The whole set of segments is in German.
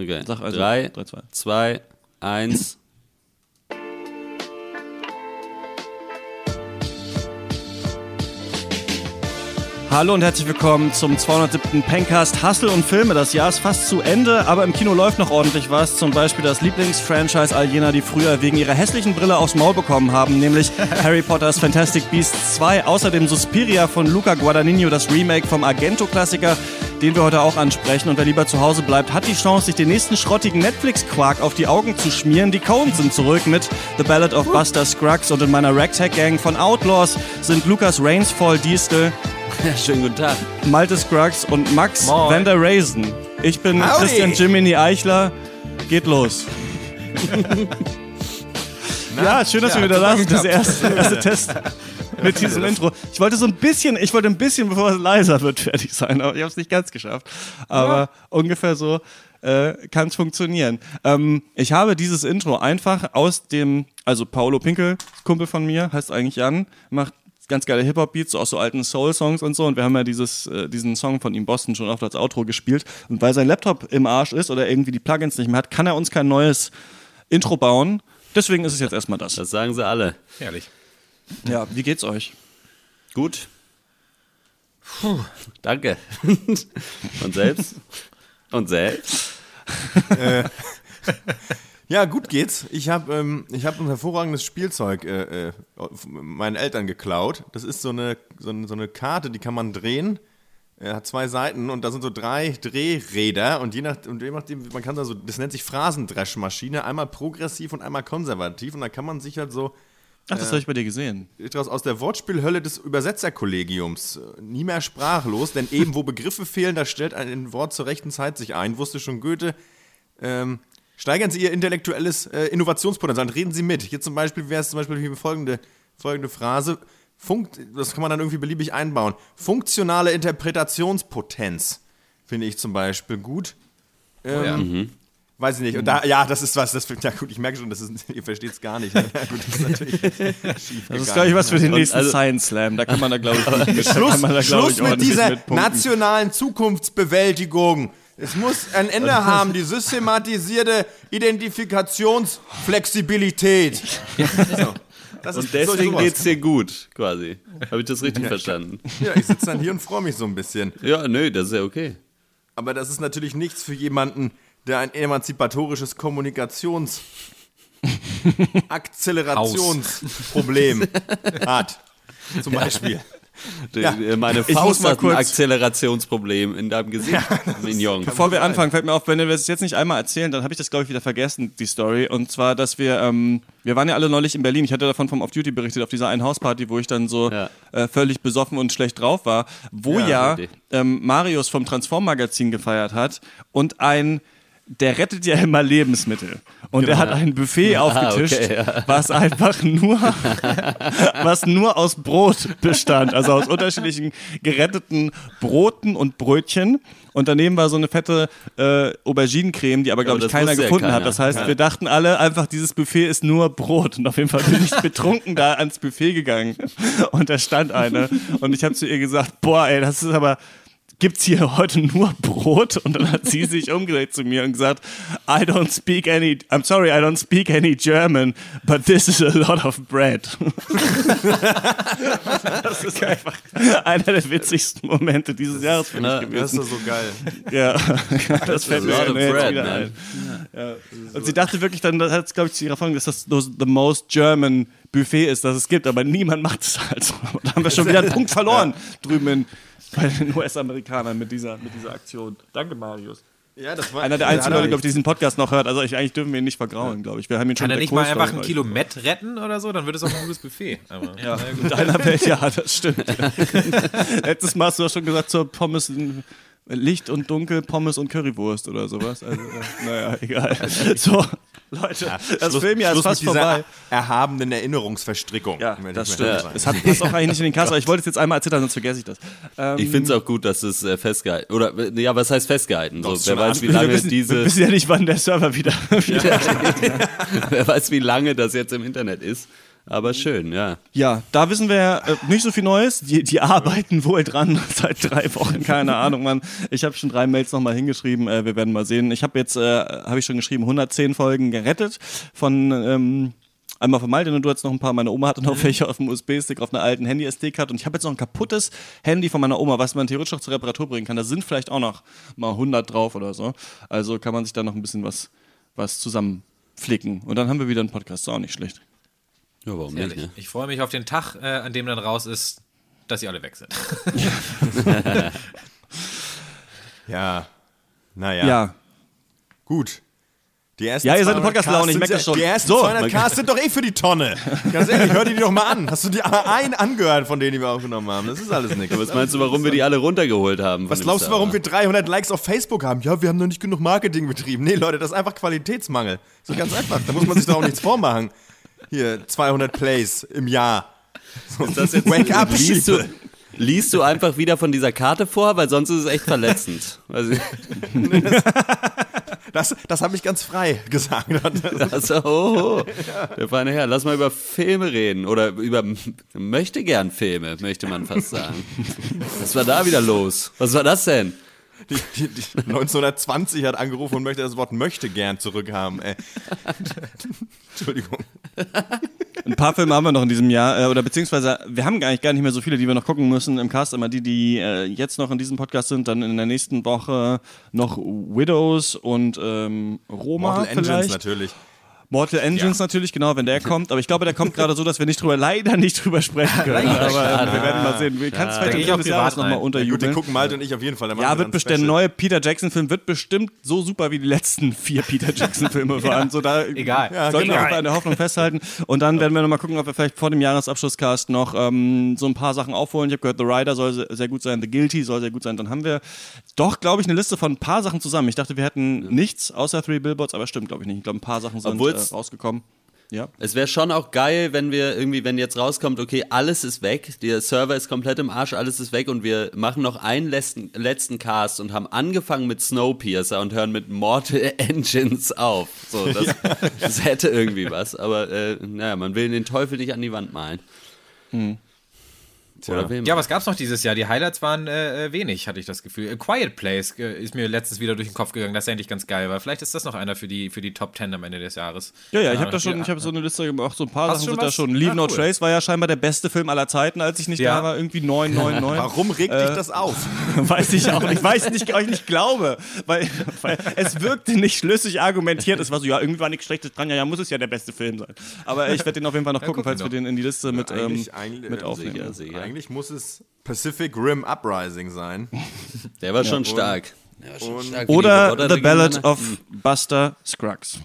Okay. Sag also drei, drei, zwei. zwei, eins. Hallo und herzlich willkommen zum 207. Pencast Hustle und Filme. Das Jahr ist fast zu Ende, aber im Kino läuft noch ordentlich was. Zum Beispiel das Lieblingsfranchise all jener, die früher wegen ihrer hässlichen Brille aufs Maul bekommen haben, nämlich Harry Potter's Fantastic Beasts 2. Außerdem Suspiria von Luca Guadagnino, das Remake vom Argento-Klassiker, den wir heute auch ansprechen. Und wer lieber zu Hause bleibt, hat die Chance, sich den nächsten schrottigen Netflix-Quark auf die Augen zu schmieren. Die Coens sind zurück mit The Ballad of Buster Scruggs und in meiner Ragtag-Gang von Outlaws sind Lukas Rainsfall Diestel, Ja, schönen guten Tag. Malte Scruggs und Max Moin. Van der Raisin. Ich bin Howdy. Christian Jiminy Eichler. Geht los. ja, schön, dass Ja, wir wieder da sind. Das erste, erste Test mit diesem Intro. Ich wollte so ein bisschen, ich wollte ein bisschen, bevor es leiser wird, fertig sein, aber ich habe es nicht ganz geschafft. Aber ungefähr so äh, kann es funktionieren. Ähm, ich habe dieses Intro einfach aus dem, also Paolo Pinkel, Kumpel von mir, heißt eigentlich Jan, macht ganz geile Hip-Hop-Beats, so aus so alten Soul-Songs und so. Und wir haben ja dieses, äh, diesen Song von ihm Boston schon oft als Outro gespielt. Und weil sein Laptop im Arsch ist oder irgendwie die Plugins nicht mehr hat, kann er uns kein neues Intro bauen. Deswegen ist es jetzt erstmal das. Das sagen sie alle. Herrlich. Ja, wie geht's euch? Gut. Danke. Und selbst? Und selbst? Ja, gut geht's. Ich habe ähm, ich hab ein hervorragendes Spielzeug äh, äh, meinen Eltern geklaut. Das ist so eine, so, eine, so eine Karte, die kann man drehen. Er hat zwei Seiten und da sind so drei Drehräder und je, nach, und je nachdem, man kann da so, das nennt sich Phrasendreschmaschine, einmal progressiv und einmal konservativ und da kann man sich halt so Ach, das habe ich bei dir gesehen. etwas aus der Wortspielhölle des Übersetzerkollegiums. Äh, Nie mehr sprachlos, denn eben wo Begriffe fehlen, da stellt ein Wort zur rechten Zeit sich ein, wusste schon Goethe. Ähm, steigern Sie Ihr intellektuelles äh, Innovationspotenzial und reden Sie mit. Hier zum Beispiel wäre es zum Beispiel hier folgende, folgende Phrase. Funkt, das kann man dann irgendwie beliebig einbauen. Funktionale Interpretationspotenz finde ich zum Beispiel gut. Ähm, ja. Weiß ich nicht. Und da, ja, das ist was, das ja gut, ich merke schon, das ist, ihr versteht es gar nicht. Ja, gut, das ist natürlich schief Das ist, glaube ich, was für den nächsten also- Science Slam. Da kann man da, glaube ich, nicht, Schluss, da, glaub Schluss ich, mit dieser mitpunkten. nationalen Zukunftsbewältigung. Es muss ein Ende haben, die systematisierte Identifikationsflexibilität. So. Das Und deswegen sowas. geht's dir gut, quasi. Habe ich das richtig verstanden? Ja, ich sitze dann hier und freue mich so ein bisschen. Ja, nö, das ist ja okay. Aber das ist natürlich nichts für jemanden, der ein emanzipatorisches Kommunikations- Akzelerationsproblem hat. Zum Beispiel. Die- Ja. äh, Meine muss Faust mal hat ein Akzelerationsproblem in deinem Gesicht, Mignon. Bevor wir anfangen, fällt mir auf, wenn wir das jetzt nicht einmal erzählen, dann habe ich das, glaube ich, wieder vergessen, die Story. Und zwar, dass wir, ähm, wir waren ja alle neulich in Berlin. Ich hatte davon vom Off-Duty berichtet, auf dieser einen Hausparty, wo ich dann so Ja. äh, völlig besoffen und schlecht drauf war, wo Ja, ja, ähm, Marius vom Transform-Magazin gefeiert hat und ein der rettet ja immer Lebensmittel. Und er hat ein Buffet aufgetischt, okay, ja. was einfach nur, was nur aus Brot bestand. Also aus unterschiedlichen geretteten Broten und Brötchen. Und daneben war so eine fette äh, Auberginencreme, die aber, glaube aber ich, keiner wusste ja gefunden hat. keiner. Das heißt, wir dachten alle einfach, dieses Buffet ist nur Brot. Und auf jeden Fall bin ich betrunken da ans Buffet gegangen. Und da stand eine. Und ich habe zu ihr gesagt, boah, ey, das ist aber gibt's hier heute nur Brot? Und dann hat sie sich umgedreht zu mir und gesagt, I don't speak any, I'm sorry, I don't speak any German, but this is a lot of bread. das ist einfach einer der witzigsten Momente dieses Jahres für mich Ja, Das ist gewesen. doch so geil. Ja, das fällt mir jetzt bread, wieder man. ein. Ja. Und sie dachte wirklich dann, das hat glaube ich zu ihrer Folge, dass das the most German Buffet ist, das es gibt, aber niemand macht es halt so. Da haben wir schon wieder einen Punkt verloren drüben in, bei den US-Amerikanern mit dieser, mit dieser Aktion. Danke, Marius. Ja, das war Einer der einzigen Leute, nicht. die diesen Podcast noch hört. Also ich, eigentlich dürfen wir ihn nicht vergrauen, glaube ich. Wir haben ihn schon Kann er nicht der mal einfach ein Kilo Met retten oder so? Dann wird es auch ein gutes Buffet. Aber, Ja, in einer Welt, ja, das stimmt. Letztes Mal hast du doch schon gesagt, zur Pommes Licht und Dunkel, Pommes und Currywurst oder sowas. Also, äh, naja, egal. So, Leute, das Schluss- Filmjahr ist Schluss fast mit dieser vorbei. erhabenen Erinnerungsverstrickung. Ja, das stimmt. Es hat passt auch eigentlich nicht in den Kasten, aber ich wollte es jetzt einmal erzählen, sonst vergesse ich das. Ähm, Ich finde es auch gut, dass es äh, festgehalten Oder ja, was heißt festgehalten? So, ist wer weiß, wie wir, lange wissen, wir diese, wissen ja nicht, wann der Server wieder. wieder wer weiß, wie lange das jetzt im Internet ist. Aber schön, ja. Ja, da wissen wir äh, nicht so viel Neues. Die, die arbeiten wohl dran seit drei Wochen, keine Ahnung, Mann. Ich habe schon drei Mails nochmal hingeschrieben. Äh, wir werden mal sehen. Ich habe jetzt, äh, habe ich schon geschrieben, 110 Folgen gerettet von ähm, einmal von Malte und du hattest noch ein paar. Meine Oma hatte noch welche auf dem USB-Stick auf einer alten Handy-SD-Karte und ich habe jetzt noch ein kaputtes Handy von meiner Oma, was man theoretisch noch zur Reparatur bringen kann. Da sind vielleicht auch noch mal 100 drauf oder so. Also kann man sich da noch ein bisschen was, was zusammenflicken. Und dann haben wir wieder einen Podcast. Ist auch nicht schlecht. Ja, warum nicht, Ehrlich. ne? Ich freue mich auf den Tag, äh, an dem dann raus ist, dass sie alle weg sind. Ja. Naja. Ja. Gut. Die ersten Ja, ihr seid 200 eine Podcast-Laune, ich Casts merke das sind- schon. Die ersten So, 200 mein Casts sind doch eh für die Tonne. Ganz ehrlich, hör dir die doch mal an. Hast du die einen angehört, von denen die wir aufgenommen haben? Das ist alles nichts. Was meinst du, warum wir die alle runtergeholt haben? Was glaubst du, warum wir 300 Likes auf Facebook haben? Ja, wir haben noch nicht genug Marketing betrieben. Nee, Leute, das ist einfach Qualitätsmangel. So ganz einfach. Da muss man sich doch auch nichts vormachen. Hier, 200 Plays im Jahr. So, Wake up, liest du, liest du einfach wieder von dieser Karte vor, weil sonst ist es echt verletzend. Also, Das, das habe ich ganz frei gesagt. also, oh, oh. der feine Herr, lass mal über Filme reden oder über möchte gern Filme, möchte man fast sagen. Was war da wieder los? Was war das denn? Die, die, die 1920 hat angerufen und möchte das Wort möchte gern zurückhaben. Ey. Entschuldigung. Ein paar Filme haben wir noch in diesem Jahr, äh, oder beziehungsweise wir haben eigentlich gar nicht mehr so viele, die wir noch gucken müssen im Cast. Immer die, die äh, jetzt noch in diesem Podcast sind, dann in der nächsten Woche noch Widows und ähm, Roma Mortal Engines vielleicht. natürlich. Mortal Engines natürlich, genau, wenn der kommt. Aber ich glaube, der kommt gerade so, dass wir nicht drüber, leider nicht drüber sprechen können. Aber äh, wir werden mal sehen. Wir können es vielleicht am ich Ende des Jahres nochmal rein. Ja, gut, den unterjubeln. gucken Malte und ich auf jeden Fall. Ja, wir wird bestimmt, der neue Peter Jackson-Film wird bestimmt so super wie die letzten vier Peter Jackson-Filme waren. So da Egal. ja, sollten wir genau. auf eine Hoffnung festhalten. Und dann werden wir nochmal gucken, ob wir vielleicht vor dem Jahresabschlusscast noch ähm, so ein paar Sachen aufholen. Ich habe gehört, The Rider soll se- sehr gut sein, The Guilty soll sehr gut sein. Dann haben wir doch, glaube ich, eine Liste von ein paar Sachen zusammen. Ich dachte, wir hätten nichts außer Three Billboards, aber stimmt, glaube ich nicht. Ich glaube, ein paar Sachen sind äh, rausgekommen. Ja. Es wäre schon auch geil, wenn wir irgendwie, wenn jetzt rauskommt, okay, alles ist weg, der Server ist komplett im Arsch, alles ist weg und wir machen noch einen letzten, letzten Cast und haben angefangen mit Snowpiercer und hören mit Mortal Engines auf. So, das, das hätte irgendwie was, aber äh, naja, man will den Teufel nicht an die Wand malen. Oder man? Ja, was gab's noch dieses Jahr? Die Highlights waren äh, äh, wenig, hatte ich das Gefühl. A Quiet Place äh, ist mir letztens wieder durch den Kopf gegangen. Das ist eigentlich ganz geil, weil vielleicht ist das noch einer für die, für die Top 10 am Ende des Jahres. Ja, ja, ich Ja, habe da schon, ja. ich habe so eine Liste gemacht, so ein paar Hast Sachen sind da schon. Leave Ah, No cool. Trace war ja scheinbar der beste Film aller Zeiten, als ich nicht Ja. da war, irgendwie 999. Warum regt dich das auf? Weiß ich auch nicht, weiß nicht, euch nicht glaube, weil, weil es wirkte nicht schlüssig argumentiert. Es war so, ja, irgendwie war nichts Schlechtes dran, ja, ja, muss es ja der beste Film sein. Aber ich werde den auf jeden Fall noch gucken, gucken falls wir den in die Liste mit, ähm, mit äh, aufnehmen. sicher, sicher. Eigentlich muss es Pacific Rim Uprising sein. Der war schon stark. War schon stark Oder The Ballad of Buster Scruggs.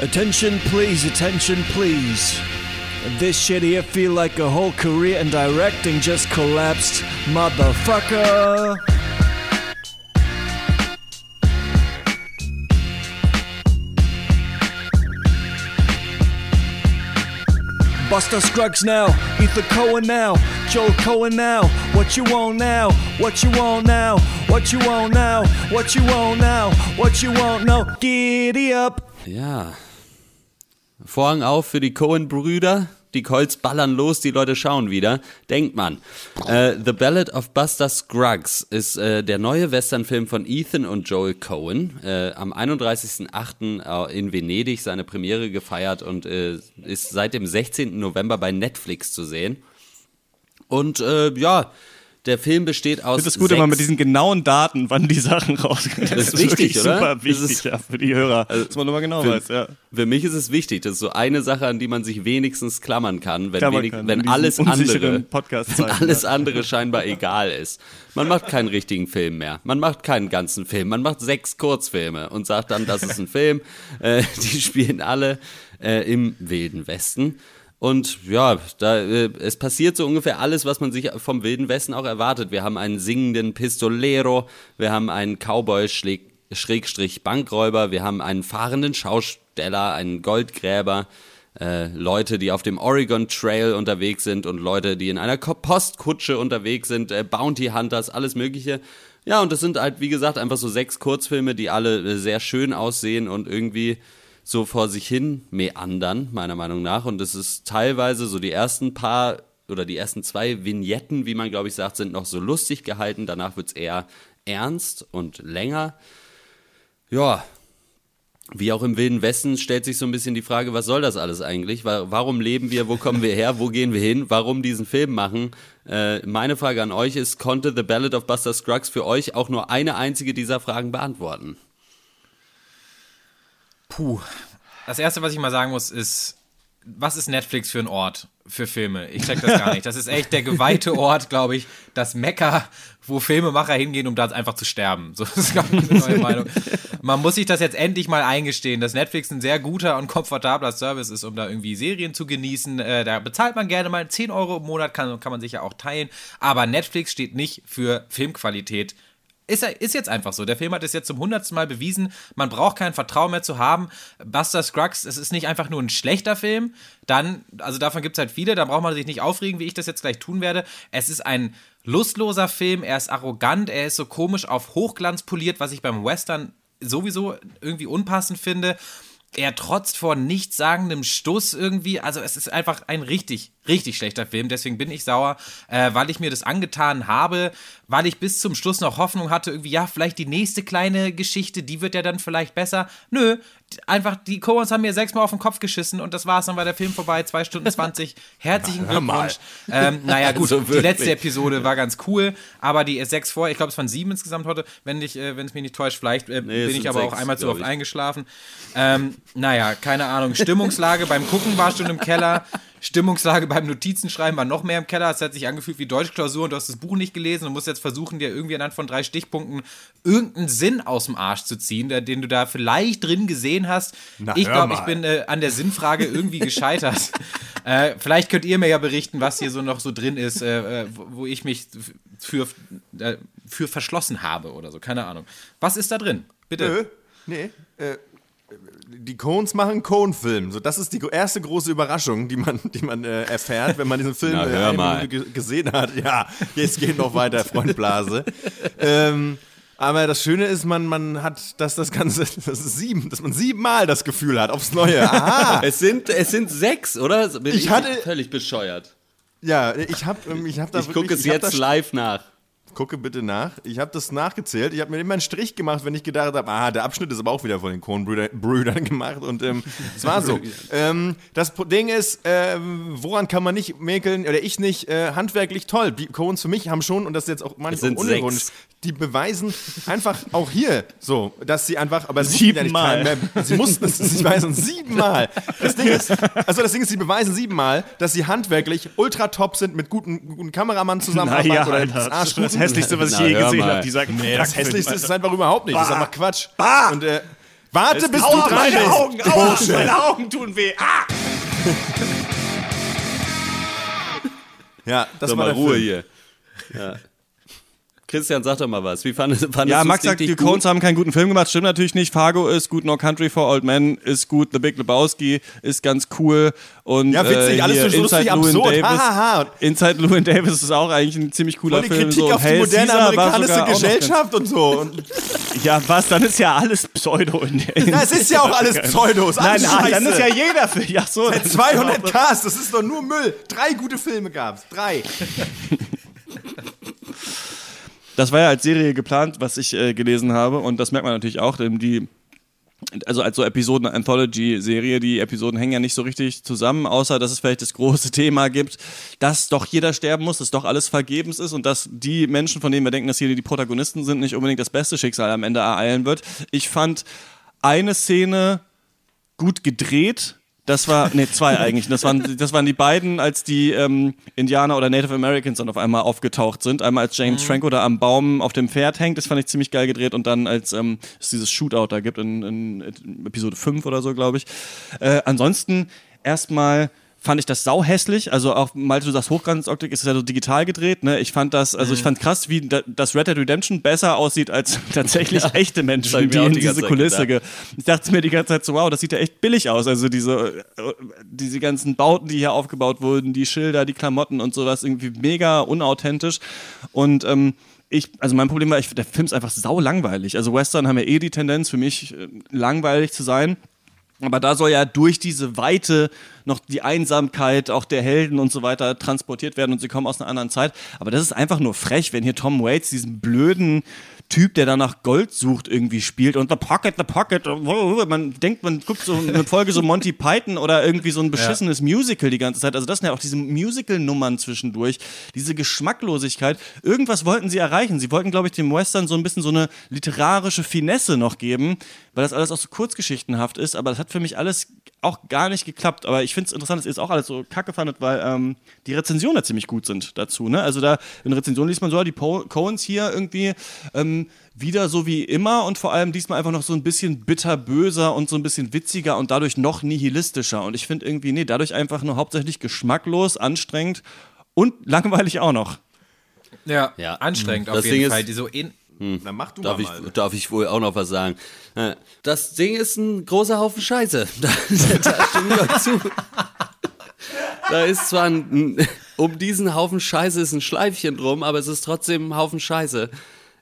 Attention please, attention please. This shit here feel like a whole career in directing just collapsed, motherfucker. Buster Scruggs now, Ethan Cohen now, Joel Cohen now. What you want now? What you want now? What you want now? What you want now? What you want now? Giddy up. Ja. Vorhang auf für die Cohen-Brüder. Die Colts ballern los, die Leute schauen wieder. Denkt man. Äh, The Ballad of Buster Scruggs ist äh, der neue Westernfilm von Ethan und Joel Cohen. Äh, am 31.08. in Venedig seine Premiere gefeiert und äh, ist seit dem 16. November bei Netflix zu sehen. Und äh, ja, der Film besteht aus. Ich finde es gut sechs immer mit diesen genauen Daten, wann die Sachen rausgehen. Das, ist wichtig, oder? super wichtig, ist- ja, für die Hörer. dass man immer genau für, weiß, ja. für mich ist es wichtig. Das ist so eine Sache, an die man sich wenigstens klammern kann, wenn, Klammern wenig, kann, wenn alles andere, wenn alles andere scheinbar egal ist. Man macht keinen richtigen Film mehr. Man macht keinen ganzen Film. Man macht sechs Kurzfilme und sagt dann, das ist ein Film. Äh, die spielen alle äh, im Wilden Westen. Und ja, da, äh, es passiert so ungefähr alles, was man sich vom Wilden Westen auch erwartet. Wir haben einen singenden Pistolero, wir haben einen Cowboy schläg Schrägstrich Bankräuber, wir haben einen fahrenden Schausteller, einen Goldgräber, äh, Leute, die auf dem Oregon Trail unterwegs sind und Leute, die in einer Postkutsche unterwegs sind, äh, Bounty Hunters, alles Mögliche. Ja, und das sind halt, wie gesagt, einfach so sechs Kurzfilme, die alle äh, sehr schön aussehen und irgendwie so vor sich hin meandern, meiner Meinung nach. Und es ist teilweise so die ersten paar oder die ersten zwei Vignetten, wie man glaube ich sagt, sind noch so lustig gehalten. Danach wird es eher ernst und länger. Ja, wie auch im Wilden Westen stellt sich so ein bisschen die Frage, was soll das alles eigentlich? Warum leben wir? Wo kommen wir her? Wo gehen wir hin? Warum diesen Film machen? Äh, meine Frage an euch ist, konnte The Ballad of Buster Scruggs für euch auch nur eine einzige dieser Fragen beantworten? Puh. Das erste, was ich mal sagen muss, ist, was ist Netflix für ein Ort für Filme? Ich check das gar nicht. Das ist echt der geweihte Ort, glaube ich, das Mekka, wo Filmemacher hingehen, um da einfach zu sterben. So ist, glaube ich, eine neue Meinung. Man muss sich das jetzt endlich mal eingestehen, dass Netflix ein sehr guter und komfortabler Service ist, um da irgendwie Serien zu genießen. Äh, da bezahlt man gerne mal 10 Euro im Monat, kann, kann man sich ja auch teilen. Aber Netflix steht nicht für Filmqualität ist, ist jetzt einfach so. Der Film hat es jetzt zum hundertsten Mal bewiesen. Man braucht kein Vertrauen mehr zu haben. Buster Scruggs, es ist nicht einfach nur ein schlechter Film. Dann, also davon gibt es halt viele, da braucht man sich nicht aufregen, wie ich das jetzt gleich tun werde. Es ist ein lustloser Film, er ist arrogant, er ist so komisch auf Hochglanz poliert, was ich beim Western sowieso irgendwie unpassend finde er trotzt vor nichtssagendem Stuss irgendwie. Also es ist einfach ein richtig, richtig schlechter Film. Deswegen bin ich sauer, äh, weil ich mir das angetan habe, weil ich bis zum Schluss noch Hoffnung hatte, irgendwie, ja, vielleicht die nächste kleine Geschichte, die wird ja dann vielleicht besser. Nö, einfach, die Coens haben mir sechsmal auf den Kopf geschissen und das war's, dann war der Film vorbei, zwei Stunden zwanzig. Herzlichen Glückwunsch. Ähm, naja, gut, also die letzte Episode war ganz cool, aber die sechs vor, ich glaube, es waren sieben insgesamt heute, wenn, ich, äh, wenn es mich nicht täuscht, vielleicht äh, nee, bin ich aber sechs, auch einmal zu oft eingeschlafen. Ähm, naja, keine Ahnung. Stimmungslage beim Gucken war schon im Keller. Stimmungslage beim Notizenschreiben war noch mehr im Keller. Es hat sich angefühlt wie Deutschklausur und du hast das Buch nicht gelesen und musst jetzt versuchen, dir irgendwie anhand von drei Stichpunkten irgendeinen Sinn aus dem Arsch zu ziehen, der, den du da vielleicht drin gesehen hast. Na, ich glaube, ich bin äh, an der Sinnfrage irgendwie gescheitert. äh, vielleicht könnt ihr mir ja berichten, was hier so noch so drin ist, äh, äh wo ich mich für, äh, für verschlossen habe oder so. Keine Ahnung. Was ist da drin? Bitte. Nö, nee. Äh, die Cones machen Cone-Film. So, das ist die erste große Überraschung, die man, die man äh, erfährt, wenn man diesen Film Na, äh, gesehen hat. Ja, jetzt geht noch weiter, Freund Blase. ähm, aber das Schöne ist, man, man hat, dass das Ganze, das ist sieben, dass man siebenmal das Gefühl hat, aufs Neue. Aha. es sind, es sind sechs, oder? Bin ich, ich hatte völlig bescheuert. Ja, ich habe, ähm, ich habe da Ich gucke es jetzt live nach gucke bitte nach. Ich habe das nachgezählt. Ich habe mir immer einen Strich gemacht, wenn ich gedacht habe, ah, der Abschnitt ist aber auch wieder von den Coen-Brüdern gemacht. Und ähm, es war so. ähm, das Ding ist, äh, woran kann man nicht mäkeln, oder ich nicht, äh, handwerklich toll. Die Coens für mich haben schon, und das ist jetzt auch manchmal unironisch, die beweisen einfach auch hier so, dass sie einfach, aber sie siebenmal. Ja mehr, sie mussten es, sie beweisen siebenmal. Das Ding ist, also das Ding ist, sie beweisen siebenmal, dass sie handwerklich ultra top sind, mit guten, guten Kameramann zusammenarbeiten naja, oder Alter, das hässlichste, was ich je gesehen habe. Dieser nee, das hässlichste ist es einfach überhaupt nicht. Bah. Das ist einfach Quatsch. Bah. Und äh, warte, bis du dran meine bist. Augen, aua, meine Augen tun weh. Ah. ja, das Doch war mal der Ruhe Film. hier. Ja. Christian, sag doch mal was. Wie fandest fand Ja, Max sagt, die Coens haben keinen guten Film gemacht. Stimmt natürlich nicht. Fargo ist gut, No Country for Old Men ist gut, The Big Lebowski ist ganz cool. Und, ja, witzig, äh, alles so lustig, absurd. Davis, ha, ha, ha. Inside Llewyn Davis ist auch eigentlich ein ziemlich cooler Voll die Film. Kritik so. auf die moderne Caesar amerikanische Gesellschaft und so. Und ja, was? Dann ist ja alles Pseudo. In der, das ist ja auch alles Pseudo. Ist nein, nein, dann ist ja jeder Film. Ja, so. Seit 200 Cast, das ist doch nur Müll. Drei gute Filme gab's. Drei. Das war ja als Serie geplant, was ich äh, gelesen habe. Und das merkt man natürlich auch, denn die also als so Episoden-Anthology-Serie, die Episoden hängen ja nicht so richtig zusammen, außer dass es vielleicht das große Thema gibt, dass doch jeder sterben muss, dass doch alles vergebens ist und dass die Menschen, von denen wir denken, dass hier die Protagonisten sind, nicht unbedingt das beste Schicksal am Ende ereilen wird. Ich fand eine Szene gut gedreht, das war, nee, zwei eigentlich. Das waren, das waren die beiden, als die ähm, Indianer oder Native Americans dann auf einmal aufgetaucht sind. Einmal als James mhm. Franco da am Baum auf dem Pferd hängt, das fand ich ziemlich geil gedreht. Und dann als ähm, es dieses Shootout da gibt in, in Episode 5 oder so, glaube ich. Äh, ansonsten erstmal fand ich das sau hässlich. Also auch mal du sagst Hochglanzoptik ist ja so digital gedreht. Ne? Ich fand das, also ich mhm. fand krass, wie da, das Red Dead Redemption besser aussieht als tatsächlich ja, echte Menschen, die in die diese Kulisse. Gedacht. Ich dachte mir die ganze Zeit so, wow, das sieht ja echt billig aus. Also diese, diese ganzen Bauten, die hier aufgebaut wurden, die Schilder, die Klamotten und sowas, irgendwie mega unauthentisch. Und ähm, ich, also mein Problem war, ich, der Film ist einfach sau langweilig. Also Western haben ja eh die Tendenz für mich äh, langweilig zu sein. Aber da soll ja durch diese Weite noch die Einsamkeit auch der Helden und so weiter transportiert werden und sie kommen aus einer anderen Zeit. Aber das ist einfach nur frech, wenn hier Tom Waits diesen blöden Typ, der da nach Gold sucht, irgendwie spielt und The Pocket, The Pocket. Man denkt, man guckt so eine Folge so Monty Python oder irgendwie so ein beschissenes ja. Musical die ganze Zeit. Also das sind ja auch diese Musical-Nummern zwischendurch, diese Geschmacklosigkeit. Irgendwas wollten sie erreichen. Sie wollten, glaube ich, dem Western so ein bisschen so eine literarische Finesse noch geben, weil das alles auch so kurzgeschichtenhaft ist. Aber das hat für mich alles auch gar nicht geklappt. Aber ich finde es interessant, dass ihr es auch alles so kacke fandet, weil ähm, die Rezensionen ja ziemlich gut sind dazu. Ne? Also da in Rezensionen liest man so, die po Coens hier irgendwie ähm, wieder so wie immer und vor allem diesmal einfach noch so ein bisschen bitterböser und so ein bisschen witziger und dadurch noch nihilistischer. Und ich finde irgendwie, nee, dadurch einfach nur hauptsächlich geschmacklos, anstrengend und langweilig auch noch. Ja, ja. anstrengend mhm. auf jeden Fall. Die so in hm. Na, mach du darf mal. Ich, darf ich wohl auch noch was sagen? Äh, das Ding ist ein großer Haufen Scheiße. Da, da stimme ich euch zu. Da ist zwar ein, um diesen Haufen Scheiße ist ein Schleifchen drum, aber es ist trotzdem ein Haufen Scheiße.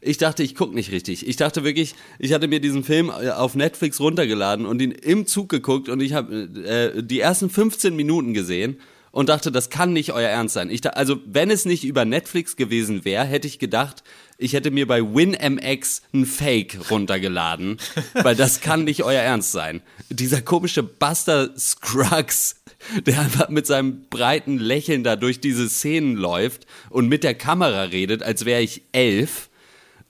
Ich dachte, ich gucke nicht richtig. Ich dachte wirklich, ich hatte mir diesen Film äh, auf Netflix runtergeladen und ihn im Zug geguckt und ich habe äh, die ersten 15 Minuten gesehen und dachte, das kann nicht euer Ernst sein. Ich, also, wenn es nicht über Netflix gewesen wäre, hätte ich gedacht, ich hätte mir bei WinMX ein Fake runtergeladen, weil das kann nicht euer Ernst sein. Dieser komische Buster Scruggs, der einfach mit seinem breiten Lächeln da durch diese Szenen läuft und mit der Kamera redet, als wäre ich elf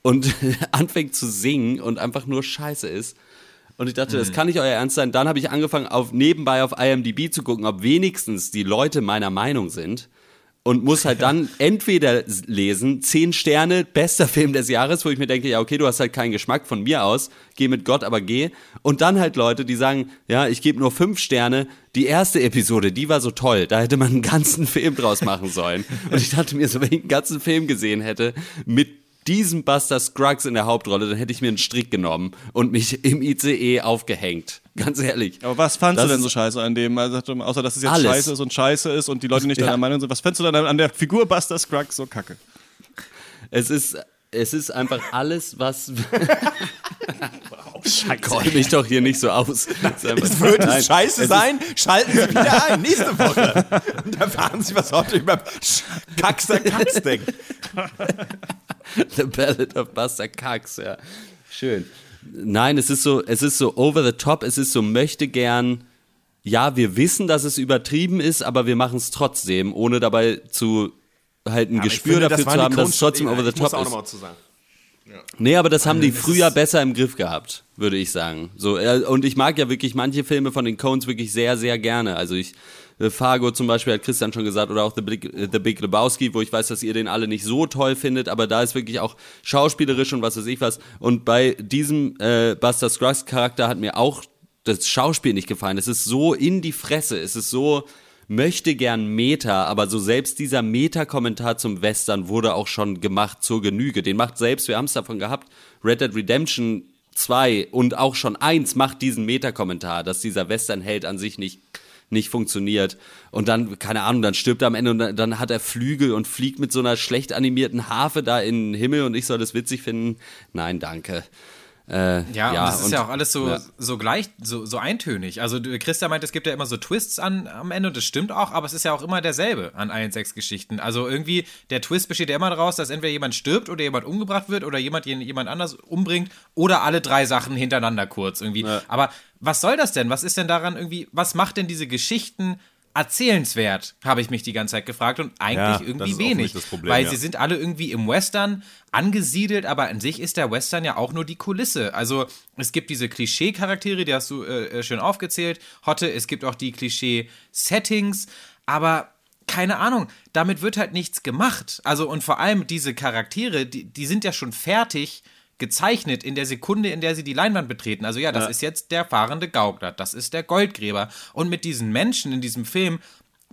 und anfängt zu singen und einfach nur scheiße ist. Und ich dachte, das hm. kann nicht euer Ernst sein. Dann habe ich angefangen, auf, nebenbei auf IMDb zu gucken, ob wenigstens die Leute meiner Meinung sind. Und muss halt dann entweder lesen, zehn Sterne, bester Film des Jahres, wo ich mir denke, ja, okay, du hast halt keinen Geschmack von mir aus, geh mit Gott, aber geh. Und dann halt Leute, die sagen, ja, ich gebe nur fünf Sterne. Die erste Episode, die war so toll, da hätte man einen ganzen Film draus machen sollen. Und ich dachte mir so, wenn ich einen ganzen Film gesehen hätte, mit diesem Buster Scruggs in der Hauptrolle, dann hätte ich mir einen Strick genommen und mich im ICE aufgehängt. Ganz ehrlich. Aber was fandst das du denn so scheiße an dem? Also, außer, dass es jetzt alles. scheiße ist und scheiße ist und die Leute nicht deiner ja. Meinung sind. Was fandst du dann an der Figur Buster Scruggs so kacke? Es ist, es ist einfach alles, was. Scheiße. Call mich doch hier nicht so aus. Es wird es scheiße sein, schalten Sie wieder ein, nächste Woche. Und dann fahren Sie, was heute über Kax denkt. The Ballad of Buster Kax, ja. Schön. Nein, es ist so, es ist so over the top, es ist so möchte gern. Ja, wir wissen, dass es übertrieben ist, aber wir machen es trotzdem, ohne dabei zu halt ein ja, Gespür finde, dafür zu haben, dass es trotzdem over the top ist. Ja. Nee, aber das haben die früher besser im Griff gehabt, würde ich sagen. So, und ich mag ja wirklich manche Filme von den Coens wirklich sehr, sehr gerne. Also ich, Fargo zum Beispiel hat Christian schon gesagt, oder auch The Big, äh, The Big Lebowski, wo ich weiß, dass ihr den alle nicht so toll findet, aber da ist wirklich auch schauspielerisch und was weiß ich was. Und bei diesem äh, Buster Scruggs Charakter hat mir auch das Schauspiel nicht gefallen. Es ist so in die Fresse, es ist so möchte gern Meta, aber so selbst dieser Meta-Kommentar zum Western wurde auch schon gemacht zur Genüge. Den macht selbst, wir haben es davon gehabt, Red Dead Redemption 2 und auch schon 1 macht diesen Meta-Kommentar, dass dieser Western-Held an sich nicht nicht funktioniert. Und dann, keine Ahnung, dann stirbt er am Ende und dann, dann, hat er Flügel und fliegt mit so einer schlecht animierten Harfe da in den Himmel und ich soll das witzig finden. Nein, danke. Äh, ja, ja, und das ist und, ja auch alles so, ja. so gleich, so, so eintönig. Also Christa meint, es gibt ja immer so Twists an, am Ende und das stimmt auch, aber es ist ja auch immer derselbe an allen sechs Geschichten. Also irgendwie, der Twist besteht ja immer daraus, dass entweder jemand stirbt oder jemand umgebracht wird oder jemand jemand anders umbringt oder alle drei Sachen hintereinander kurz irgendwie. Ja. Aber was soll das denn? Was ist denn daran irgendwie, was macht denn diese Geschichten erzählenswert, habe ich mich die ganze Zeit gefragt und eigentlich ja, irgendwie wenig, Problem, weil ja. sie sind alle irgendwie im Western angesiedelt, aber an sich ist der Western ja auch nur die Kulisse. Also es gibt diese Klischee-Charaktere, die hast du äh, äh, schön aufgezählt, Hotte, es gibt auch die Klischee-Settings, aber keine Ahnung, damit wird halt nichts gemacht. Also und vor allem diese Charaktere, die, die sind ja schon fertig gezeichnet in der Sekunde, in der sie die Leinwand betreten. Also ja, das ja. ist jetzt der fahrende Gaukler, das ist der Goldgräber. Und mit diesen Menschen in diesem Film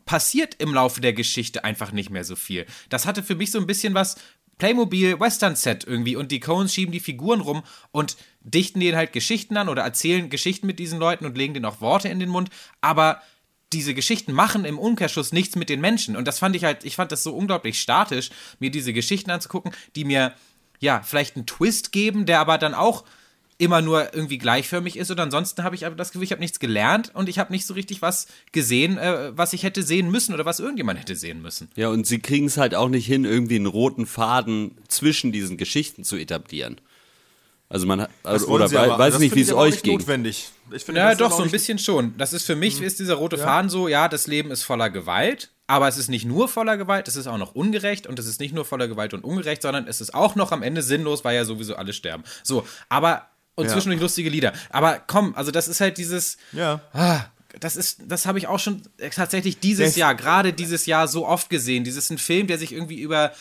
passiert im Laufe der Geschichte einfach nicht mehr so viel. Das hatte für mich so ein bisschen was Playmobil Western Set irgendwie und die Coens schieben die Figuren rum und dichten denen halt Geschichten an oder erzählen Geschichten mit diesen Leuten und legen denen auch Worte in den Mund, aber diese Geschichten machen im Umkehrschluss nichts mit den Menschen und das fand ich halt, ich fand das so unglaublich statisch, mir diese Geschichten anzugucken, die mir ja, vielleicht einen Twist geben, der aber dann auch immer nur irgendwie gleichförmig ist und ansonsten habe ich aber das Gefühl, ich habe nichts gelernt und ich habe nicht so richtig was gesehen, äh, was ich hätte sehen müssen oder was irgendjemand hätte sehen müssen. Ja, und sie kriegen es halt auch nicht hin, irgendwie einen roten Faden zwischen diesen Geschichten zu etablieren. Also man hat, Das oder wei- aber- weiß nicht, wie es euch ging. Notwendig. Ich finde, Ja, doch, so ein bisschen schon. Das ist für mich, ist dieser rote Faden so, ja, das Leben ist voller Gewalt, aber es ist nicht nur voller Gewalt, es ist auch noch ungerecht und es ist nicht nur voller Gewalt und ungerecht, sondern es ist auch noch am Ende sinnlos, weil ja sowieso alle sterben. So, aber, und Ja. zwischendurch lustige Lieder. Aber komm, also das ist halt dieses, Ja. Ah, das ist, das habe ich auch schon tatsächlich dieses Jahr, gerade dieses Jahr so oft gesehen. Dieses ist ein Film, der sich irgendwie über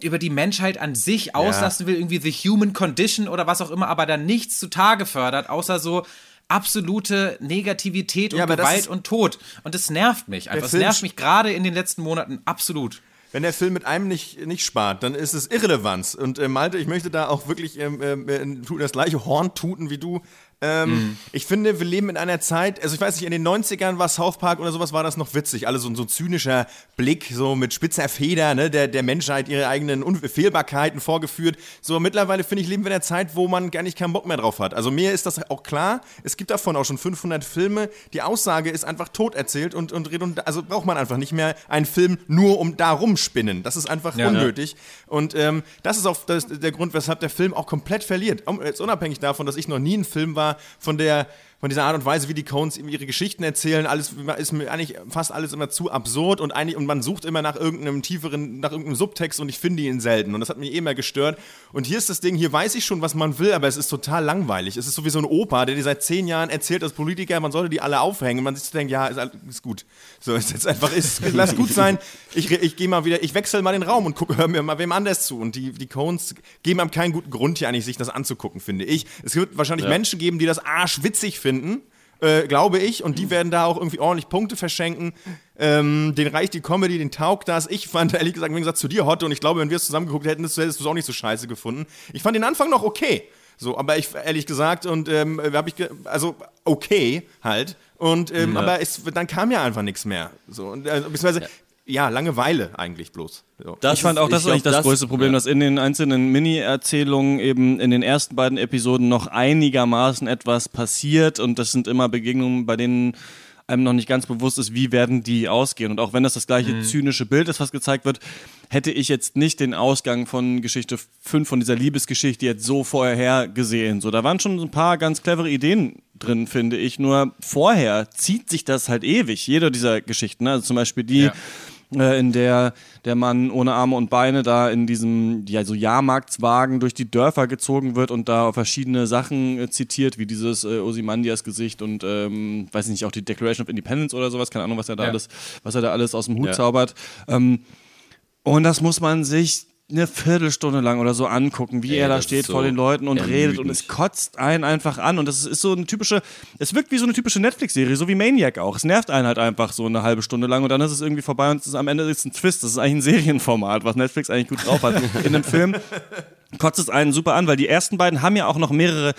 über die Menschheit an sich auslassen will, irgendwie the human condition oder was auch immer, aber dann nichts zutage fördert, außer so absolute Negativität und Ja, das Gewalt ist- und Tod. Und das nervt mich einfach. Es Film nervt mich gerade in den letzten Monaten absolut. Wenn der Film mit einem nicht, nicht spart, dann ist es Irrelevanz. Und äh, Malte, ich möchte da auch wirklich ähm, ähm, äh, das gleiche Horn tuten wie du. Ähm, Mhm. Ich finde, wir leben in einer Zeit, also ich weiß nicht, in den 90ern war South Park oder sowas, war das noch witzig. Alles so ein so zynischer Blick, so mit spitzer Feder, ne, der, der Menschheit ihre eigenen Unfehlbarkeiten vorgeführt. So mittlerweile, finde ich, leben wir in einer Zeit, wo man gar nicht keinen Bock mehr drauf hat. Also mir ist das auch klar, es gibt davon auch schon 500 Filme. Die Aussage ist einfach tot erzählt und, und redund- also braucht man einfach nicht mehr einen Film nur um da rumspinnen. Das ist einfach Ja. unnötig. Und ähm, das ist auch das, der Grund, weshalb der Film auch komplett verliert. Um, Jetzt unabhängig davon, dass ich noch nie ein Film war, von der von dieser Art und Weise, wie die Coens ihre Geschichten erzählen, alles ist mir eigentlich fast alles immer zu absurd und eigentlich und man sucht immer nach irgendeinem tieferen, nach irgendeinem Subtext und ich finde ihn selten und das hat mich eh immer gestört. Und hier ist das Ding, hier weiß ich schon, was man will, aber es ist total langweilig. Es ist so wie so ein Opa, der dir seit zehn Jahren erzählt als Politiker, man sollte die alle aufhängen und man sich denkt, ja, ist, ist gut. So ist jetzt einfach, ist, lass gut sein. Ich, ich gehe mal wieder, ich wechsle mal den Raum und gucke, hör mir mal wem anders zu. Und die, die Coens geben einem keinen guten Grund hier eigentlich, sich das anzugucken, finde ich. Es wird wahrscheinlich Menschen geben, die das arschwitzig finden, äh, glaube ich, und die werden da auch irgendwie ordentlich Punkte verschenken. Ähm, den reicht die Comedy, den taugt das. Ich fand ehrlich gesagt, im Gegensatz zu dir, Hotte, und ich glaube, wenn wir es zusammengeguckt hätten, hättest du es auch nicht so scheiße gefunden. Ich fand den Anfang noch okay. So, aber ich, ehrlich gesagt, und ähm, habe ich, also okay halt. Und, ähm, aber es, dann kam ja einfach nichts mehr. So, und, äh, beziehungsweise, ja. Langeweile eigentlich bloß. So. Das ich fand auch, das ist eigentlich das, größte Problem, ja. dass in den einzelnen Mini-Erzählungen eben in den ersten beiden Episoden noch einigermaßen etwas passiert und das sind immer Begegnungen, bei denen einem noch nicht ganz bewusst ist, wie werden die ausgehen. Und auch wenn das das gleiche zynische Bild ist, was gezeigt wird, hätte ich jetzt nicht den Ausgang von Geschichte 5, von dieser Liebesgeschichte jetzt so vorher gesehen. So, da waren schon ein paar ganz clevere Ideen drin, finde ich. Nur vorher zieht sich das halt ewig, jede dieser Geschichten. Also zum Beispiel die, Ja. Äh, in der der Mann ohne Arme und Beine da in diesem ja, so Jahrmarktswagen durch die Dörfer gezogen wird und da verschiedene Sachen äh, zitiert, wie dieses äh, Ozymandias Gesicht und ähm, weiß ich nicht, auch die Declaration of Independence oder sowas, keine Ahnung, was er da Ja. alles, was er da alles aus dem Hut Ja. zaubert. Ähm, und das muss man sich eine Viertelstunde lang oder so angucken, wie Ey, er da steht ist vor so den Leuten und redet und ermüdend. es kotzt einen einfach an und das ist so eine typische, es wirkt wie so eine typische Netflix-Serie, so wie Maniac auch. Es nervt einen halt einfach so eine halbe Stunde lang und dann ist es irgendwie vorbei und es ist, am Ende ist ein Twist. Das ist eigentlich ein Serienformat, was Netflix eigentlich gut drauf hat. In einem Film kotzt es einen super an, weil die ersten beiden haben ja auch noch mehrere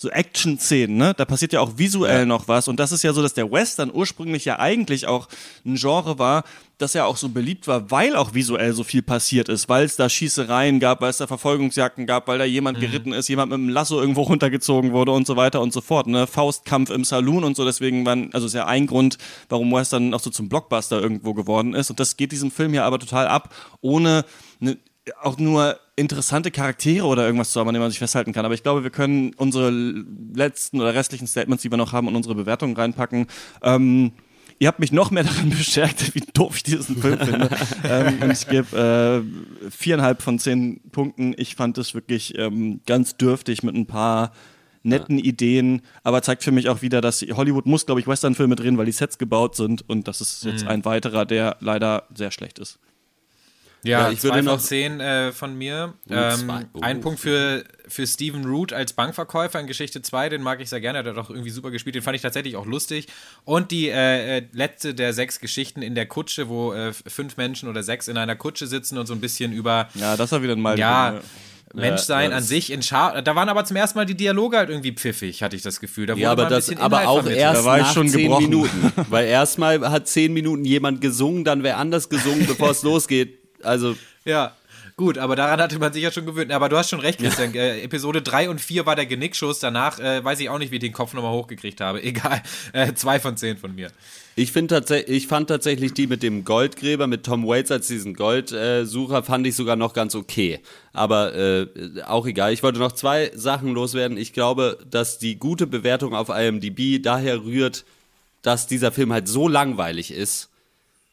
so Action-Szenen, ne? Da passiert ja auch visuell noch was. Und das ist ja so, dass der Western ursprünglich ja eigentlich auch ein Genre war, das ja auch so beliebt war, weil auch visuell so viel passiert ist, weil es da Schießereien gab, weil es da Verfolgungsjagden gab, weil da jemand geritten ist, jemand mit einem Lasso irgendwo runtergezogen wurde und so weiter und so fort. Ne? Faustkampf im Saloon und so, deswegen waren, also ist ja ein Grund, warum Western auch so zum Blockbuster irgendwo geworden ist. Und das geht diesem Film ja aber total ab, ohne eine auch nur interessante Charaktere oder irgendwas zu haben, an dem man sich festhalten kann. Aber ich glaube, wir können unsere letzten oder restlichen Statements, die wir noch haben, in unsere Bewertung reinpacken. Ähm, ihr habt mich noch mehr daran bestärkt, wie doof ich diesen Film finde. ähm, und ich gebe äh, viereinhalb von zehn Punkten. Ich fand es wirklich ähm, ganz dürftig mit ein paar netten Ideen, aber zeigt für mich auch wieder, dass Hollywood muss, glaube ich, Westernfilme drehen, weil die Sets gebaut sind und das ist jetzt ein weiterer, der leider sehr schlecht ist. Ja, Ja, ich würde zwei noch- von zehn äh, von mir. Ähm. Oh. Ein Punkt für, für Steven Root als Bankverkäufer in Geschichte 2, den mag ich sehr gerne, der hat auch irgendwie super gespielt, den fand ich tatsächlich auch lustig. Und die äh, äh, letzte der sechs Geschichten in der Kutsche, wo äh, fünf Menschen oder sechs in einer Kutsche sitzen und so ein bisschen über Ja, das war wieder ein Mal. ja, Menschsein ja, an sich in Schar. Da waren aber zum ersten Mal die Dialoge halt irgendwie pfiffig, hatte ich das Gefühl. Da wurde Ja, aber, das, aber auch vermittelt. erst Da war ich nach schon zehn gebrochen. Minuten. Weil erstmal hat zehn Minuten jemand gesungen, dann wer anders gesungen, bevor es losgeht. Also, Ja. Gut, aber daran hatte man sich ja schon gewöhnt. Aber du hast schon recht, Christian. Äh, Episode 3 und 4 war der Genickschuss. Danach äh, weiß ich auch nicht, wie ich den Kopf nochmal hochgekriegt habe. Egal. Äh, zwei von zehn von mir. Ich, ich fand tatsächlich die mit dem Goldgräber, mit Tom Waits als diesen Goldsucher, fand ich sogar noch ganz okay. Aber äh, auch egal. Ich wollte noch zwei Sachen loswerden. Ich glaube, dass die gute Bewertung auf IMDb daher rührt, dass dieser Film halt so langweilig ist,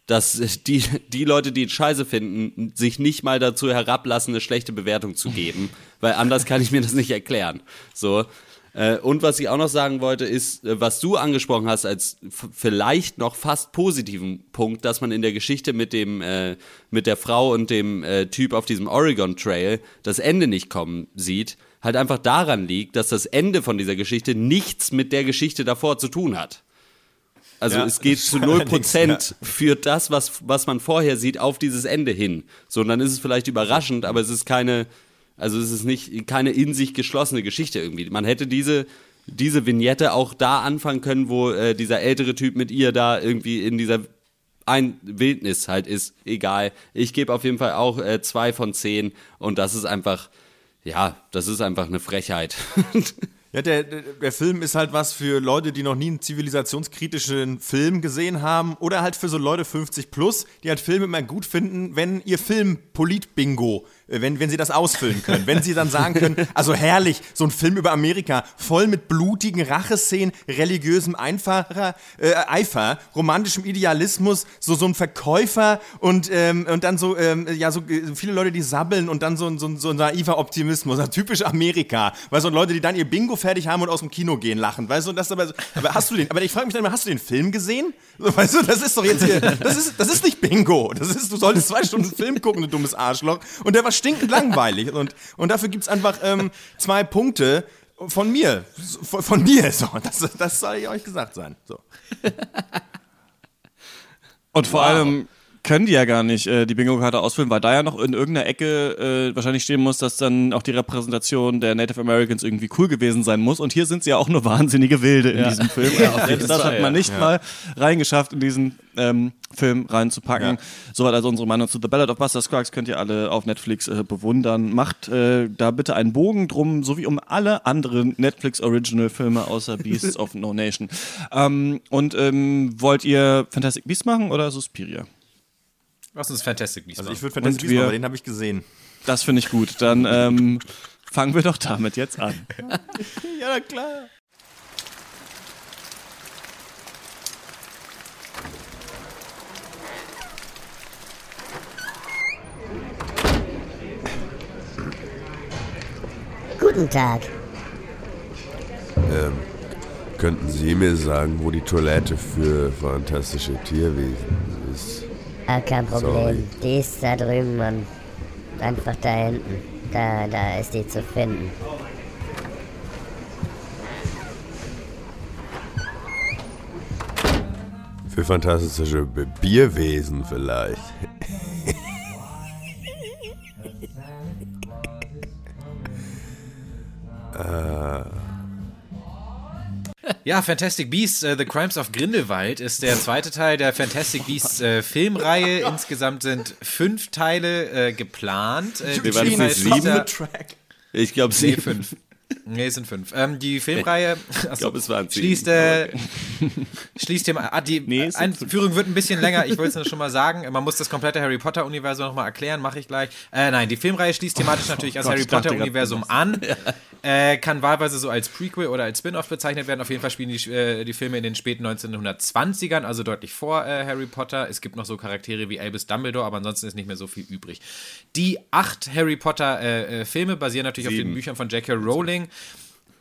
dass die, die Leute, die scheiße finden, sich nicht mal dazu herablassen, eine schlechte Bewertung zu geben. Weil anders kann ich mir das nicht erklären. So. Äh, Und was ich auch noch sagen wollte, ist, äh, was du angesprochen hast als vielleicht noch fast positiven Punkt, dass man in der Geschichte mit dem, äh, mit der Frau und dem äh, Typ auf diesem Oregon Trail das Ende nicht kommen sieht, halt einfach daran liegt, dass das Ende von dieser Geschichte nichts mit der Geschichte davor zu tun hat. Also Ja, es geht zu allerdings, 0% für das, was, was man vorher sieht, auf dieses Ende hin. So, und dann ist es vielleicht überraschend, aber es ist keine, also es ist nicht keine in sich geschlossene Geschichte irgendwie. Man hätte diese, diese Vignette auch da anfangen können, wo äh, dieser ältere Typ mit ihr da irgendwie in dieser ein Wildnis halt ist. Egal. Ich gebe auf jeden Fall auch äh, zwei von zehn und das ist einfach, ja, das ist einfach eine Frechheit. Ja, der, der, Film ist halt was für Leute, die noch nie einen zivilisationskritischen Film gesehen haben oder halt für so Leute 50 plus, die halt Filme immer gut finden, wenn ihr Film Polit-Bingo, wenn, wenn sie das ausfüllen können, wenn sie dann sagen können, also herrlich, so ein Film über Amerika, voll mit blutigen Racheszenen, religiösem Einfacher, äh, Eifer, romantischem Idealismus, so, so ein Verkäufer und, ähm, und dann so, ähm, ja, so äh, viele Leute, die sabbeln und dann so, ein- so, so ein naiver Optimismus, ja, typisch Amerika, du, und Leute, die dann ihr Bingo fertig haben und aus dem Kino gehen lachen, weißt du, und das aber, so- aber hast du den, aber ich frage mich dann immer, hast du den Film gesehen? So, weißt du, das ist doch jetzt hier, das ist, das ist nicht Bingo, das ist, du solltest zwei Stunden Film gucken, du dummes Arschloch, und der war stinkend langweilig. Und, und dafür gibt's einfach ähm, zwei Punkte von mir, von, von mir, so, das, das soll ich euch gesagt sein, so. Und vor allem können die ja gar nicht äh, die Bingo-Karte ausfüllen, weil da ja noch in irgendeiner Ecke äh, wahrscheinlich stehen muss, dass dann auch die Repräsentation der Native Americans irgendwie cool gewesen sein muss. Und hier sind sie ja auch nur wahnsinnige Wilde in diesem Film. das das hat man nicht mal reingeschafft, in diesen ähm, Film reinzupacken. Soweit also unsere Meinung zu The Ballad of Buster Scruggs könnt ihr alle auf Netflix äh, bewundern. Macht äh, da bitte einen Bogen drum, so wie um alle anderen Netflix-Original-Filme außer Beasts of No Nation. Ähm, und ähm, wollt ihr Fantastic Beasts machen oder Suspiria? Was ist Fantastic Beasts? Also ich machen? würde Fantastic Beasts machen, aber den habe ich gesehen. Das finde ich gut. Dann ähm, fangen wir doch damit jetzt an. Ja, na klar. Guten Tag. Könnten Sie mir sagen, wo die Toilette für fantastische Tierwesen ist? Ah, kein Problem. Sorry. Die ist da drüben, Mann. Einfach da hinten. Da, da ist die zu finden. Für fantastische Bierwesen vielleicht. Ja, Fantastic Beasts, äh, The Crimes of Grindelwald ist der zweite Teil der Fantastic Beasts äh, Filmreihe. Insgesamt sind fünf Teile äh, geplant. Äh, Wir waren nicht sieben. Ich glaube, Nee, sie fünf. Nee, es sind fünf. Ähm, die Filmreihe Ich glaube, es waren sieben. schließt, äh, schließt dem, ah, die Nee, Einführung wird ein bisschen länger. Ich wollte es nur schon mal sagen. Man muss das komplette Harry Potter Universum nochmal erklären, mache ich gleich. Äh, nein, die Filmreihe schließt thematisch natürlich das Gott, Harry ich dachte Potter grad, Universum an. Äh, kann wahlweise so als Prequel oder als Spin-off bezeichnet werden. Auf jeden Fall spielen die, äh, die Filme in den späten 1920ern, also deutlich vor äh, Harry Potter. Es gibt noch so Charaktere wie Albus Dumbledore, aber ansonsten ist nicht mehr so viel übrig. Die acht Harry Potter äh, basieren natürlich auf den Sieben. Büchern von J.K. Rowling.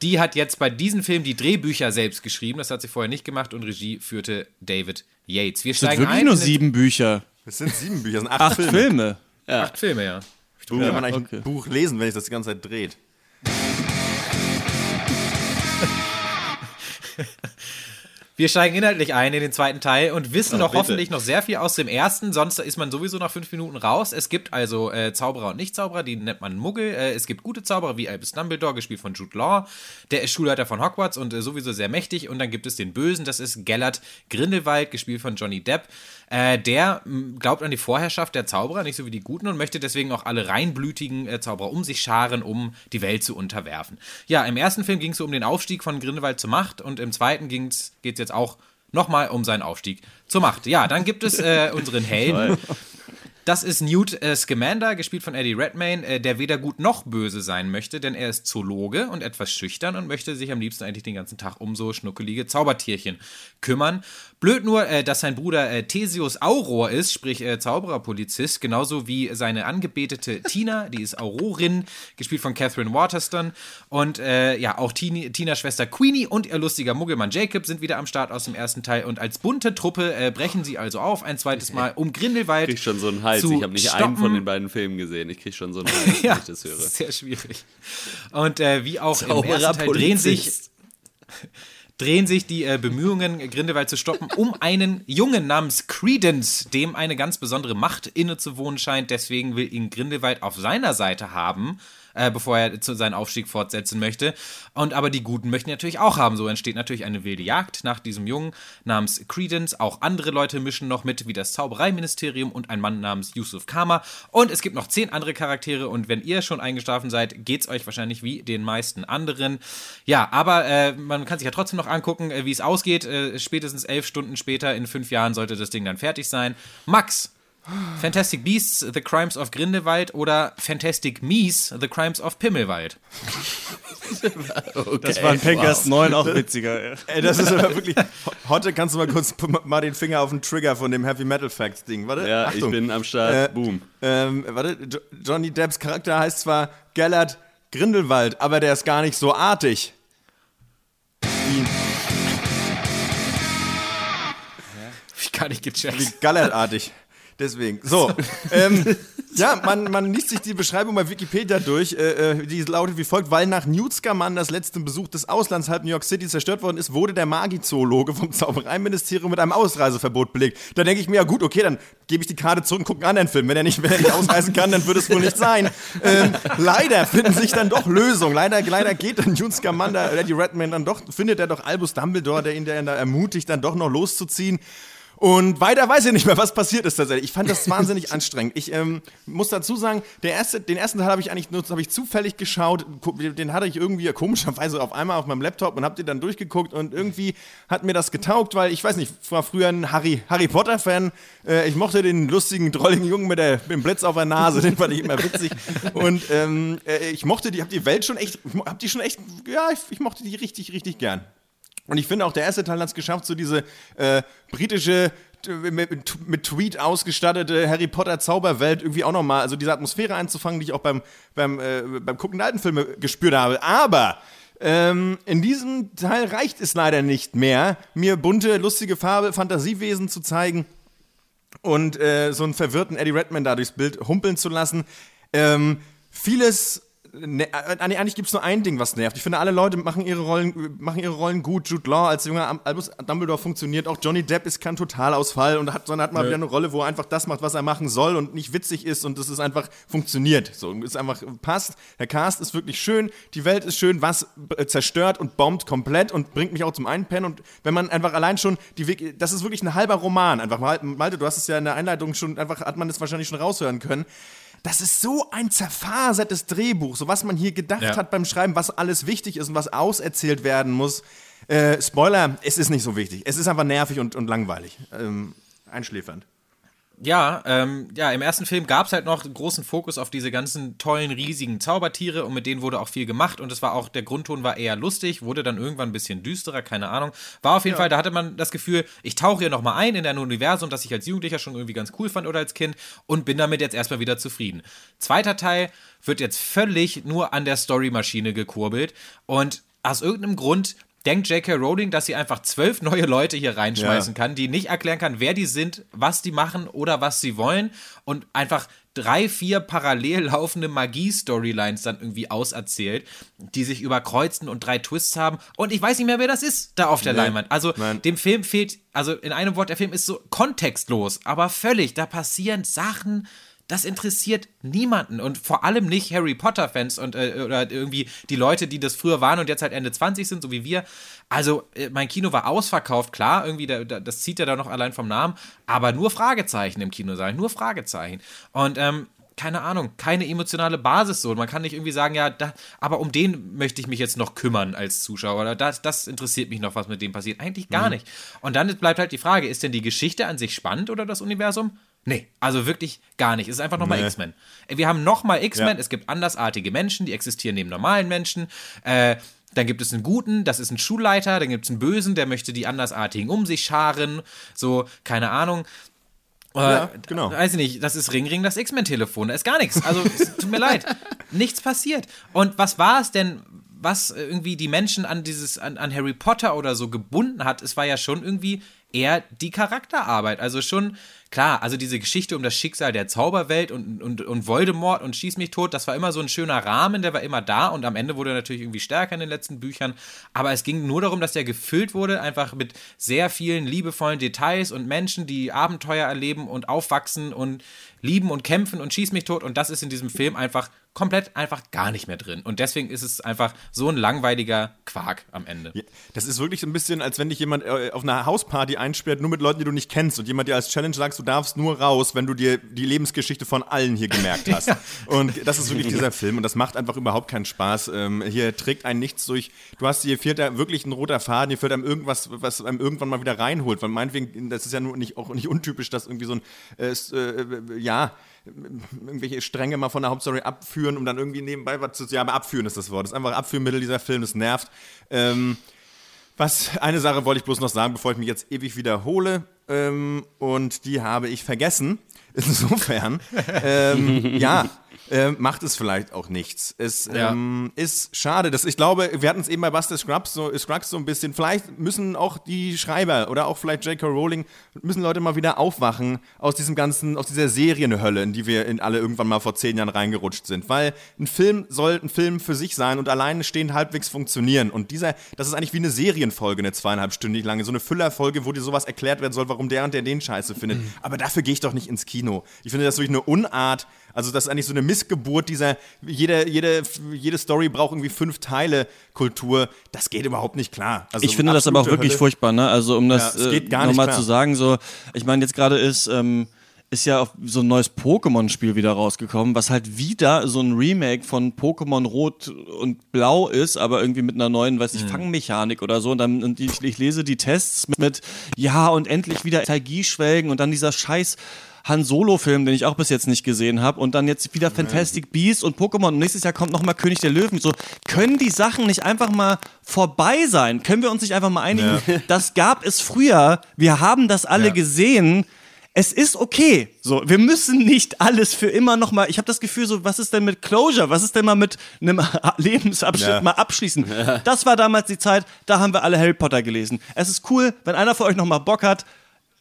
Die hat jetzt bei diesem Film die Drehbücher selbst geschrieben. Das hat sie vorher nicht gemacht und Regie führte David Yates. Wir Es sind steigen wirklich ein nur sieben Bücher. Das sind sieben Bücher, das sind acht, Acht Filme. Filme. acht Filme, ja. Wie kann man eigentlich okay. ein Buch lesen, wenn ich das die ganze Zeit dreht? Wir steigen inhaltlich ein in den zweiten Teil und wissen doch bitte. hoffentlich noch sehr viel aus dem ersten, sonst ist man sowieso nach fünf Minuten raus. Es gibt also äh, Zauberer und Nicht-Zauberer, die nennt man Muggel. Äh, es gibt gute Zauberer wie Albus Dumbledore, gespielt von Jude Law. Der ist Schulleiter von Hogwarts und äh, sowieso sehr mächtig. Und dann gibt es den Bösen, das ist Gellert Grindelwald, gespielt von Johnny Depp. Äh, der glaubt an die Vorherrschaft der Zauberer, nicht so wie die Guten, und möchte deswegen auch alle reinblütigen äh, Zauberer um sich scharen, um die Welt zu unterwerfen. Ja, im ersten Film ging es so um den Aufstieg von Grindelwald zur Macht und im zweiten geht es jetzt auch nochmal um seinen Aufstieg zur Macht. Ja, dann gibt es äh, unseren Helden. Das ist Newt äh, Scamander, gespielt von Eddie Redmayne, äh, der weder gut noch böse sein möchte, denn er ist Zoologe und etwas schüchtern und möchte sich am liebsten eigentlich den ganzen Tag um so schnuckelige Zaubertierchen kümmern. Blöd nur, äh, dass sein Bruder äh, Theseus Auror ist, sprich äh, Zaubererpolizist, genauso wie seine angebetete Tina, die ist Aurorin, gespielt von Catherine Waterston. Und äh, ja, auch Tini, Tinas Schwester Queenie und ihr lustiger Muggelmann Jacob sind wieder am Start aus dem ersten Teil. Und als bunte Truppe brechen sie also auf, ein zweites Mal, um Grindelwald Ich schon so einen Hals. Ich habe nicht stoppen. einen von den beiden Filmen gesehen. Ich krieg schon so einen Hals, wenn Ja, ich das höre. sehr schwierig. Und äh, wie auch im ersten Teil drehen sich, drehen sich die äh, Bemühungen, Grindelwald zu stoppen, um einen Jungen namens Credence, dem eine ganz besondere Macht inne zu wohnen scheint. Deswegen will ihn Grindelwald auf seiner Seite haben, äh, bevor er zu seinen Aufstieg fortsetzen möchte. Und aber die Guten möchten natürlich auch haben. So entsteht natürlich eine wilde Jagd nach diesem Jungen namens Credence. Auch andere Leute mischen noch mit, wie das Zaubereiministerium und ein Mann namens Yusuf Kama. Und es gibt noch zehn andere Charaktere. Und wenn ihr schon eingeschlafen seid, geht's euch wahrscheinlich wie den meisten anderen. Ja, aber äh, man kann sich ja trotzdem noch angucken, äh, wie es ausgeht. Äh, spätestens elf Stunden später, in fünf Jahren, sollte das Ding dann fertig sein. Max, Fantastic Beasts, The Crimes of Grindelwald oder Fantastic Mies, The Crimes of Pimmelwald. Das war in Pencast 9 auch witziger. ey. Ey, das ist aber wirklich. Hotte, kannst du mal kurz mal den Finger auf den Trigger von dem Heavy Metal Facts Ding? Warte. Ja, Achtung. ich bin am Start. Äh, Boom. Ähm, warte, jo Johnny Depps Charakter heißt zwar Gellert Grindelwald, aber der ist gar nicht so artig. Ich gar nicht gecheckt. Wie Gallertartig. Deswegen. So. ähm, ja, man, man liest sich die Beschreibung bei Wikipedia durch. Äh, äh, die lautet wie folgt: Weil nach Newt Scamanders letztem Besuch des Auslands halb New York City zerstört worden ist, wurde der Magizoologe vom Zaubereiministerium mit einem Ausreiseverbot belegt. Da denke ich mir, ja gut, okay, dann gebe ich die Karte zurück und gucke einen anderen Film. Wenn er nicht, wenn er nicht ausreisen kann, dann wird es wohl nicht sein. Ähm, leider finden sich dann doch Lösungen. Leider, leider geht dann Newt Scamander, Eddie Redmayne dann doch, findet er doch Albus Dumbledore, der ihn dann da ermutigt, dann doch noch loszuziehen. Und weiter weiß ich nicht mehr, was passiert ist tatsächlich. Ich fand das wahnsinnig anstrengend. Ich ähm, muss dazu sagen, erste, den ersten Teil habe ich eigentlich nur habe ich zufällig geschaut. Den hatte ich irgendwie komischerweise auf einmal auf meinem Laptop und habe den dann durchgeguckt und irgendwie hat mir das getaugt, weil ich weiß nicht, ich war früher ein Harry, Harry Potter Fan. Äh, ich mochte den lustigen, drolligen Jungen mit, der, mit dem Blitz auf der Nase, den fand ich immer witzig. Und ähm, äh, ich mochte die, habe die Welt schon echt, hab die schon echt, ja, ich, ich mochte die richtig, richtig gern. Und ich finde auch, der erste Teil hat es geschafft, so diese äh, britische, mit, mit Tweet ausgestattete Harry Potter Zauberwelt irgendwie auch nochmal, also diese Atmosphäre einzufangen, die ich auch beim, beim, äh, beim Gucken der alten Filme gespürt habe. Aber ähm, in diesem Teil reicht es leider nicht mehr, mir bunte, lustige Farbe, Fantasiewesen zu zeigen und äh, so einen verwirrten Eddie Redman da durchs Bild humpeln zu lassen. Ähm, vieles. Ne, äh, eigentlich gibt es nur ein Ding, was nervt. Ich finde, alle Leute machen ihre Rollen, machen ihre Rollen gut. Jude Law als junger Albus Dumbledore funktioniert. Auch Johnny Depp ist kein Totalausfall und hat, sondern hat mal wieder eine Rolle, wo er einfach das macht, was er machen soll und nicht witzig ist und das ist einfach funktioniert. So, es einfach passt. Der Cast ist wirklich schön, die Welt ist schön, was äh, zerstört und bombt komplett und bringt mich auch zum Einpennen. Und wenn man einfach allein schon die Wik- das ist wirklich ein halber Roman. Einfach Mal- Malte, du hast es ja in der Einleitung schon einfach hat man das wahrscheinlich schon raushören können. Das ist so ein zerfasertes Drehbuch, so was man hier gedacht Ja. hat beim Schreiben, was alles wichtig ist und was auserzählt werden muss. Äh, Spoiler, es ist nicht so wichtig. Es ist einfach nervig und, und langweilig. Ähm, einschläfernd. Ja, ähm, ja, im ersten Film gab es halt noch großen Fokus auf diese ganzen tollen, riesigen Zaubertiere und mit denen wurde auch viel gemacht und es war auch, der Grundton war eher lustig, wurde dann irgendwann ein bisschen düsterer, keine Ahnung. War auf jeden Fall, da hatte man das Gefühl, ich tauche hier nochmal ein in ein Universum, das ich als Jugendlicher schon irgendwie ganz cool fand oder als Kind und bin damit jetzt erstmal wieder zufrieden. Zweiter Teil wird jetzt völlig nur an der Storymaschine gekurbelt und aus irgendeinem Grund denkt J.K. Rowling, dass sie einfach zwölf neue Leute hier reinschmeißen Ja. kann, die nicht erklären kann, wer die sind, was die machen oder was sie wollen und einfach drei, vier parallel laufende Magie-Storylines dann irgendwie auserzählt, die sich überkreuzen und drei Twists haben und ich weiß nicht mehr, wer das ist da auf der Leinwand. Also Nein. dem Film fehlt, also in einem Wort, der Film ist so kontextlos, aber völlig, da passieren Sachen, Das interessiert niemanden und vor allem nicht Harry Potter-Fans und äh, oder irgendwie die Leute, die das früher waren und jetzt halt Ende 20 sind, so wie wir. Also, äh, mein Kino war ausverkauft, klar, irgendwie, da, da, das zieht ja da noch allein vom Namen, aber nur Fragezeichen im Kinosaal, nur Fragezeichen. Und ähm, keine Ahnung, keine emotionale Basis so. Man kann nicht irgendwie sagen, ja, da, aber um den möchte ich mich jetzt noch kümmern als Zuschauer oder das, das interessiert mich noch, was mit dem passiert. Eigentlich gar nicht. Und dann bleibt halt die Frage, ist denn die Geschichte an sich spannend oder das Universum? Nee, also wirklich gar nicht. Es ist einfach nochmal Nee. X-Men. Äh, Wir haben nochmal X-Men, Ja. es gibt andersartige Menschen, die existieren neben normalen Menschen. Äh, dann gibt es einen Guten, das ist ein Schulleiter, dann gibt es einen Bösen, der möchte die Andersartigen um sich scharen. So, keine Ahnung. Äh, Ja, genau. Weiß ich nicht, das ist Ring Ring das X-Men-Telefon. Da ist gar nichts. Also, es tut mir leid. Nichts passiert. Und was war es denn, was irgendwie die Menschen an dieses, an, an Harry Potter oder so gebunden hat? Es war ja schon irgendwie eher die Charakterarbeit. Also schon, klar, also diese Geschichte um das Schicksal der Zauberwelt und, und, und Voldemort und Schieß mich tot, das war immer so ein schöner Rahmen, der war immer da und am Ende wurde er natürlich irgendwie stärker in den letzten Büchern. Aber es ging nur darum, dass der gefüllt wurde, einfach mit sehr vielen liebevollen Details und Menschen, die Abenteuer erleben und aufwachsen und lieben und kämpfen und schieß mich tot. Und das ist in diesem Film einfach komplett einfach gar nicht mehr drin. Und deswegen ist es einfach so ein langweiliger Quark am Ende. Ja, Das ist wirklich so ein bisschen, als wenn dich jemand äh, auf einer Hausparty einsperrt, nur mit Leuten, die du nicht kennst und jemand dir als Challenge sagst, du darfst nur raus, wenn du dir die Lebensgeschichte von allen hier gemerkt hast. Und das ist wirklich dieser Film und das macht einfach überhaupt keinen Spaß. Ähm, hier trägt einen nichts durch. Du hast hier fehlt da wirklich ein roter Faden, hier fehlt einem irgendwas, was einem irgendwann mal wieder reinholt. Weil meinetwegen, das ist ja nur nicht, auch nicht untypisch, dass irgendwie so ein, äh, s- äh, ja, irgendwelche Stränge mal von der Hauptstory abführen, um dann irgendwie nebenbei was zu. Ja, aber abführen ist das Wort. Das ist einfach Abführmittel dieser Film, das nervt. Ähm, was, eine Sache wollte ich bloß noch sagen, bevor ich mich jetzt ewig wiederhole. Ähm, und die habe ich vergessen. Insofern, ähm, ja, ähm, macht es vielleicht auch nichts. Es Ja. ähm, ist schade. Dass, ich glaube, wir hatten es eben bei Buster Scrubs so, Scruggs so ein bisschen. Vielleicht müssen auch die Schreiber oder auch vielleicht J.K. Rowling, müssen Leute mal wieder aufwachen aus diesem ganzen, aus dieser Serienhölle, in die wir in alle irgendwann mal vor zehn Jahren reingerutscht sind. Weil ein Film soll ein Film für sich sein und alleine stehend halbwegs funktionieren. Und dieser, das ist eigentlich wie eine Serienfolge, eine zweieinhalbstündig lange, so eine Füllerfolge, wo dir sowas erklärt werden soll, warum der und der den Scheiße findet. Aber dafür gehe ich doch nicht ins Kino. Ich finde das wirklich eine Unart. Also das ist eigentlich so eine Missgeburt dieser, jede, jede, jede Story braucht irgendwie fünf Teile Kultur. Das geht überhaupt nicht klar. Also Ich finde das aber auch wirklich Hölle. furchtbar, ne? Also um das Ja, äh, nochmal zu sagen, so, ich meine, jetzt gerade ist, ähm, ist ja so ein neues Pokémon-Spiel wieder rausgekommen, was halt wieder so ein Remake von Pokémon Rot und Blau ist, aber irgendwie mit einer neuen, weiß ich, Mhm. Fangmechanik oder so. Und dann und ich, ich lese die Tests mit, mit ja und endlich wieder Nostalgie schwelgen und dann dieser Scheiß. Han Solo-Film, den ich auch bis jetzt nicht gesehen habe, und dann jetzt wieder Fantastic Beasts und Pokémon. Und nächstes Jahr kommt nochmal König der Löwen. So, können die Sachen nicht einfach mal vorbei sein? Können wir uns nicht einfach mal einigen? Das gab es früher. Wir haben das alle Ja. gesehen. Es ist okay. So, wir müssen nicht alles für immer nochmal. Ich habe das Gefühl, so, was ist denn mit Closure? Was ist denn mal mit einem Lebensabschnitt Ja. mal abschließen? Das war damals die Zeit, da haben wir alle Harry Potter gelesen. Es ist cool, wenn einer von euch nochmal Bock hat,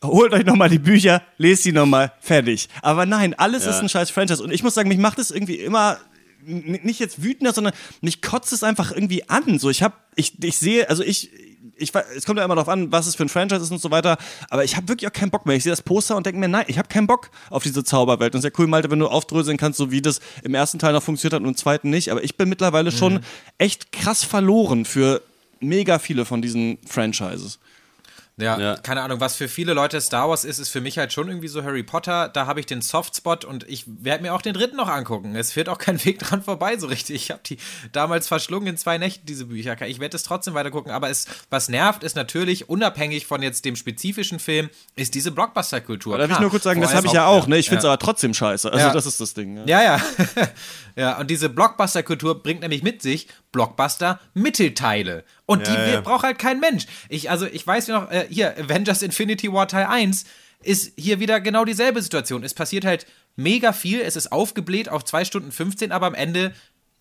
holt euch nochmal die Bücher, lest die nochmal, fertig. Aber nein, alles ist ein scheiß Franchise. Und ich muss sagen, mich macht es irgendwie immer nicht jetzt wütender, sondern mich kotzt es einfach irgendwie an. So, ich habe, ich, ich sehe, also ich, ich, es kommt ja immer darauf an, was es für ein Franchise ist und so weiter. Aber ich habe wirklich auch keinen Bock mehr. Ich sehe das Poster und denke mir, nein, ich habe keinen Bock auf diese Zauberwelt. Und es ist ja cool, Malte, wenn du aufdröseln kannst, so wie das im ersten Teil noch funktioniert hat und im zweiten nicht. Aber ich bin mittlerweile schon echt krass verloren für mega viele von diesen Franchises. Ja, Ja. keine Ahnung, was für viele Leute Star Wars ist, ist für mich halt schon irgendwie so Harry Potter. Da habe ich den Softspot und ich werde mir auch den dritten noch angucken. Es führt auch kein Weg dran vorbei, so richtig. Ich habe die damals verschlungen in zwei Nächten, diese Bücher. Ich werde es trotzdem weiter gucken, aber es, was nervt, ist natürlich, unabhängig von jetzt dem spezifischen Film, ist diese Blockbuster-Kultur. Darf ich nur kurz sagen, das vorher habe ich ja auch, ne? Ich finde es Ja. aber trotzdem scheiße. Also Ja. das ist das Ding. Ja. Ja, ja. ja, und diese Blockbuster-Kultur bringt nämlich mit sich Blockbuster-Mittelteile. Und die Ja, ja. braucht halt kein Mensch. Ich, also, ich weiß noch, äh, hier, Avengers Infinity War Teil 1 ist hier wieder genau dieselbe Situation. Es passiert halt mega viel, es ist aufgebläht auf 2 Stunden 15, aber am Ende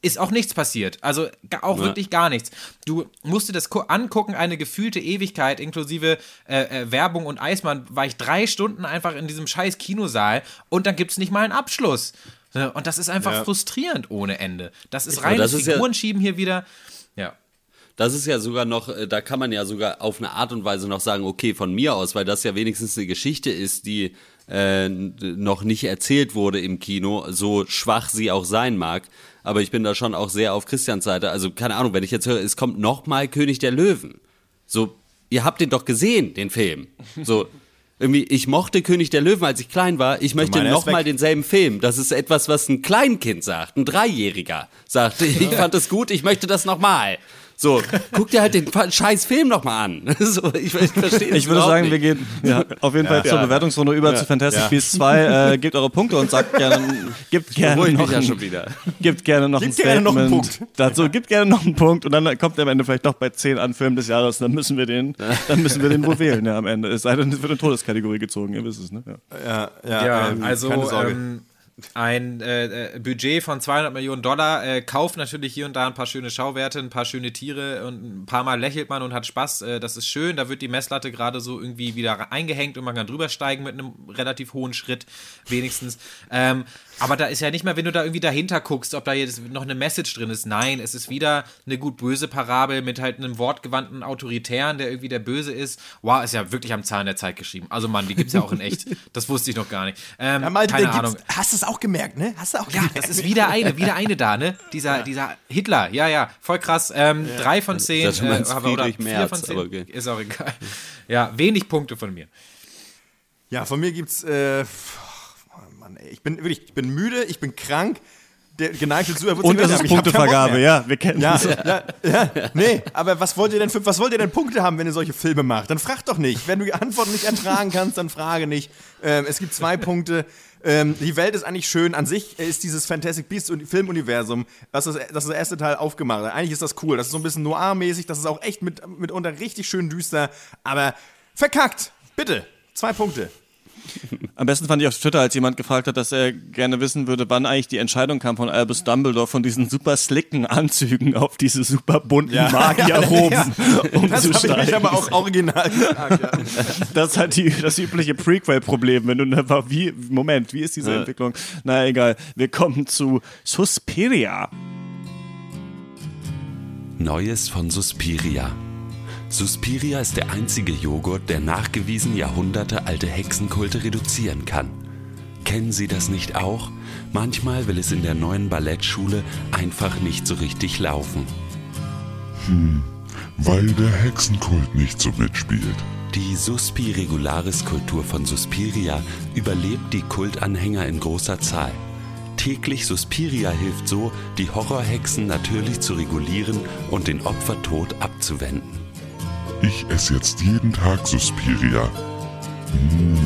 ist auch nichts passiert. Also auch wirklich gar nichts. Du musst dir das angucken, eine gefühlte Ewigkeit, inklusive äh, äh, Werbung und Eismann, war ich drei Stunden einfach in diesem scheiß Kinosaal und dann gibt es nicht mal einen Abschluss. Und das ist einfach Ja. frustrierend ohne Ende. Das ist reines das ist ja- Figuren schieben hier wieder. Ja. Das ist ja sogar noch, äh, da kann man ja sogar auf eine Art und Weise noch sagen, okay, von mir aus, weil das ja wenigstens eine Geschichte ist, die äh, noch nicht erzählt wurde im Kino, so schwach sie auch sein mag. Aber ich bin da schon auch sehr auf Christians Seite. Also keine Ahnung, wenn ich jetzt höre, es kommt nochmal König der Löwen. So, ihr habt den doch gesehen, den Film. So, irgendwie, ich mochte König der Löwen, als ich klein war. Ich möchte nochmal denselben Film. Das ist etwas, was ein Kleinkind sagt, ein Dreijähriger sagt. Ich fand es gut, ich möchte das nochmal. So, guck dir halt den scheiß Film nochmal an. So, ich, ich verstehe Ich würde sagen, wir gehen ja, auf jeden Fall zur Bewertungsrunde über zu Fantastic Ja. Beasts 2. Äh, gebt eure Punkte und sagt gerne, gebt gerne noch ja ein, schon wieder. Gibt gerne noch Gebt ein gerne noch einen Punkt. Dazu gibt gerne noch einen Punkt und dann kommt er am Ende vielleicht doch bei 10 an Film des Jahres. Dann müssen wir den, dann müssen wir den wohl wählen, ja, am Ende. Es sei denn, es wird in Todeskategorie gezogen, ihr wisst es, ne? Ja. Ja, ja, Ja, ähm, also keine Sorge. ähm, ein äh, äh, Budget von 200 Millionen Dollar äh, kauft natürlich hier und da ein paar schöne Schauwerte, ein paar schöne Tiere und ein paar Mal lächelt man und hat Spaß. Äh, das ist schön. Da wird die Messlatte gerade so irgendwie wieder eingehängt und man kann drüber steigen mit einem relativ hohen Schritt wenigstens. Ähm, aber da ist ja nicht mehr, wenn du da irgendwie dahinter guckst, ob da jetzt noch eine Message drin ist. Nein, es ist wieder eine gut böse Parabel mit halt einem wortgewandten Autoritären, der irgendwie der Böse ist. Wow, ist ja wirklich am Zahn der Zeit geschrieben. Also Mann, die gibt's ja auch in echt. Das wusste ich noch gar nicht. Ähm, Ja, Malte, keine Ahnung. Hast du es auch gemerkt, ne? Hast du auch Ja, das ist wieder eine, wieder eine da, ne? Dieser, dieser Hitler, ja, ja, voll krass. Ähm, Drei von zehn, meinst aber- oder Friedrich vier von zehn, aber okay. ist auch egal. Ja, wenig Punkte von mir. Ja, von mir gibt's. Äh, Mann, ey, ich bin wirklich, ich bin müde, ich bin krank. Der geneigte Zuhörer wird Und melden, ist Punktevergabe, ja, wir kennen Ja, das. ja, ja, nee, aber was wollt ihr denn für, was wollt ihr denn Punkte haben, wenn ihr solche Filme macht? Dann frag doch nicht. Wenn du die Antworten nicht ertragen kannst, dann frage nicht. Ähm, es gibt zwei Punkte. Ähm, die Welt ist eigentlich schön. An sich ist dieses Fantastic Beasts und Filmuniversum, das ist, das ist der erste Teil aufgemacht. hat. Eigentlich ist das cool. Das ist so ein bisschen noir-mäßig. Das ist auch echt mit, mitunter richtig schön düster. Aber verkackt. Bitte. Zwei Punkte. Am besten fand ich auf Twitter, als jemand gefragt hat, dass er gerne wissen würde, wann eigentlich die Entscheidung kam von Albus Dumbledore von diesen super slicken Anzügen auf diese super bunten Magierroben Das habe ich umzusteigen. mich aber auch original gefragt. Ja. Das ist halt die, das übliche Prequel-Problem, wenn du ne, wie, Moment, wie ist diese Entwicklung? Na egal, wir kommen zu Suspiria. Neues von Suspiria. Suspiria ist der einzige Joghurt, der nachgewiesen jahrhundertealte Hexenkulte reduzieren kann. Kennen Sie das nicht auch? Manchmal will es in der neuen Ballettschule einfach nicht so richtig laufen. Weil der Hexenkult nicht so mitspielt. Die Suspi Regularis Kultur von Suspiria überlebt die Kultanhänger in großer Zahl. Täglich Suspiria hilft so, die Horrorhexen natürlich zu regulieren und den Opfertod abzuwenden. Ich esse jetzt jeden Tag Suspiria. Mmh.